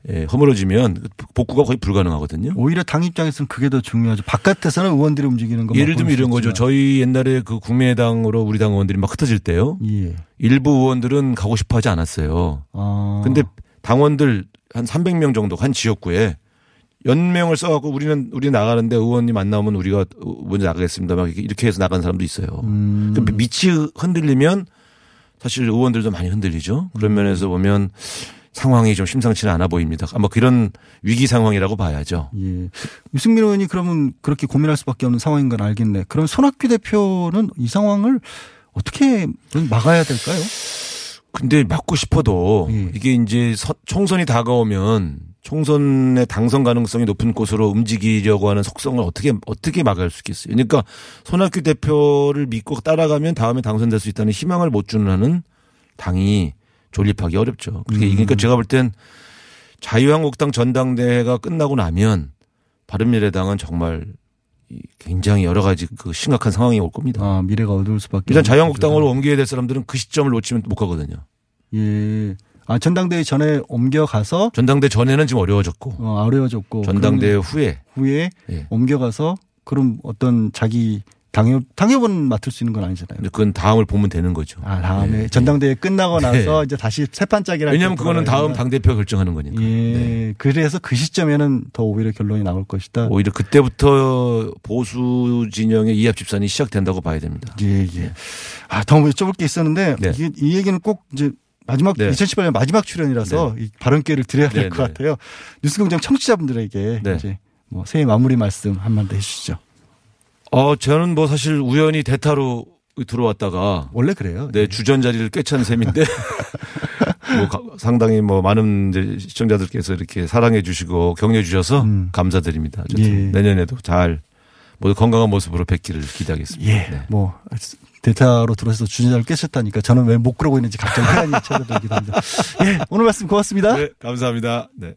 Speaker 19: 예, 허물어지면 복구가 거의 불가능하거든요.
Speaker 8: 오히려 당 입장에서는 그게 더 중요하죠. 바깥에서는 의원들이 움직이는 것만
Speaker 19: 예를 들면 이런 거죠. 저희 옛날에 그 국민의당으로 우리 당 의원들이 막 흩어질 때요.
Speaker 8: 예.
Speaker 19: 일부 의원들은 가고 싶어 하지 않았어요.
Speaker 8: 아.
Speaker 19: 근데 당원들 한 300명 정도 한 지역구에 연명을 써갖고 우리는 우리 나가는데 의원님 안 나오면 우리가 먼저 나가겠습니다. 막 이렇게 해서 나간 사람도 있어요.
Speaker 8: 음.
Speaker 19: 그 밑이 흔들리면 사실 의원들도 많이 흔들리죠. 그런 면에서 보면 상황이 좀 심상치는 않아 보입니다. 아마 그런 위기 상황이라고 봐야죠.
Speaker 8: 예. 유승민 의원이 그러면 그렇게 고민할 수밖에 없는 상황인 건 알겠네. 그럼 손학규 대표는 이 상황을 어떻게 막아야 될까요?
Speaker 19: 근데 막고 싶어도
Speaker 8: 예.
Speaker 19: 이게 이제 서- 총선이 다가오면 총선의 당선 가능성이 높은 곳으로 움직이려고 하는 속성을 어떻게 어떻게 막을 수 있겠어요. 그러니까 손학규 대표를 믿고 따라가면 다음에 당선될 수 있다는 희망을 못 주는 한은 당이 존립하기 어렵죠. 그러니까, 그러니까 제가 볼 땐 자유한국당 전당대회가 끝나고 나면 바른미래당은 정말 이 굉장히 여러 가지 그 심각한 상황이 올 겁니다.
Speaker 8: 아, 미래가 어두울 수밖에
Speaker 19: 일단 자유한국당으로 옮겨야 될 사람들은 그 시점을 놓치면 못 가거든요.
Speaker 8: 예. 아, 전당대회 전에 옮겨가서
Speaker 19: 전당대 전에는 지금 어려워졌고
Speaker 8: 어, 어려워졌고
Speaker 19: 전당대회 후에
Speaker 8: 후에
Speaker 19: 예.
Speaker 8: 옮겨가서 그럼 어떤 자기 당협 당협은 맡을 수 있는 건 아니잖아요.
Speaker 19: 근데 그건 다음을 보면 되는 거죠.
Speaker 8: 아, 다음에
Speaker 19: 네.
Speaker 8: 전당대회 끝나고
Speaker 19: 네.
Speaker 8: 나서 이제 다시 세판짜기를
Speaker 19: 왜냐하면 그거는 다음 당 대표 가 결정하는 거니까.
Speaker 8: 예. 그래서 그 시점에는 더 오히려 결론이 나올 것이다.
Speaker 19: 오히려 그때부터 보수 진영의 이합 집산이 시작된다고 봐야 됩니다.
Speaker 8: 예, 예. 아, 더 여쭤볼 게 있었는데
Speaker 19: 네.
Speaker 8: 이게 이 얘기는 꼭 이제 마지막
Speaker 19: 네.
Speaker 8: 2018년 마지막 출연이라서 이 발언 기회를 드려야 될
Speaker 19: 네,
Speaker 8: 것
Speaker 19: 네.
Speaker 8: 같아요. 뉴스공장 청취자분들에게
Speaker 19: 네.
Speaker 8: 이제 뭐 새해 마무리 말씀 한마디 해주시죠.
Speaker 19: 어, 저는 뭐 사실 우연히 대타로 들어왔다가
Speaker 8: 원래 그래요.
Speaker 19: 네, 주전 자리를 꿰찬 셈인데 뭐 가- 상당히 뭐 많은 시청자들께서 이렇게 사랑해 주시고 격려해 주셔서 감사드립니다.
Speaker 8: 음. 예.
Speaker 19: 내년에도 잘 모두 건강한 모습으로 뵙기를 기대하겠습니다.
Speaker 8: 예.
Speaker 19: 네.
Speaker 8: 뭐 대타로 들어서 주진자를 깨셨다니까 저는 왜 못 그러고 있는지 갑자기 회한이 찾아들기도 합니다. 예, 오늘 말씀 고맙습니다.
Speaker 19: 네, 감사합니다. 네.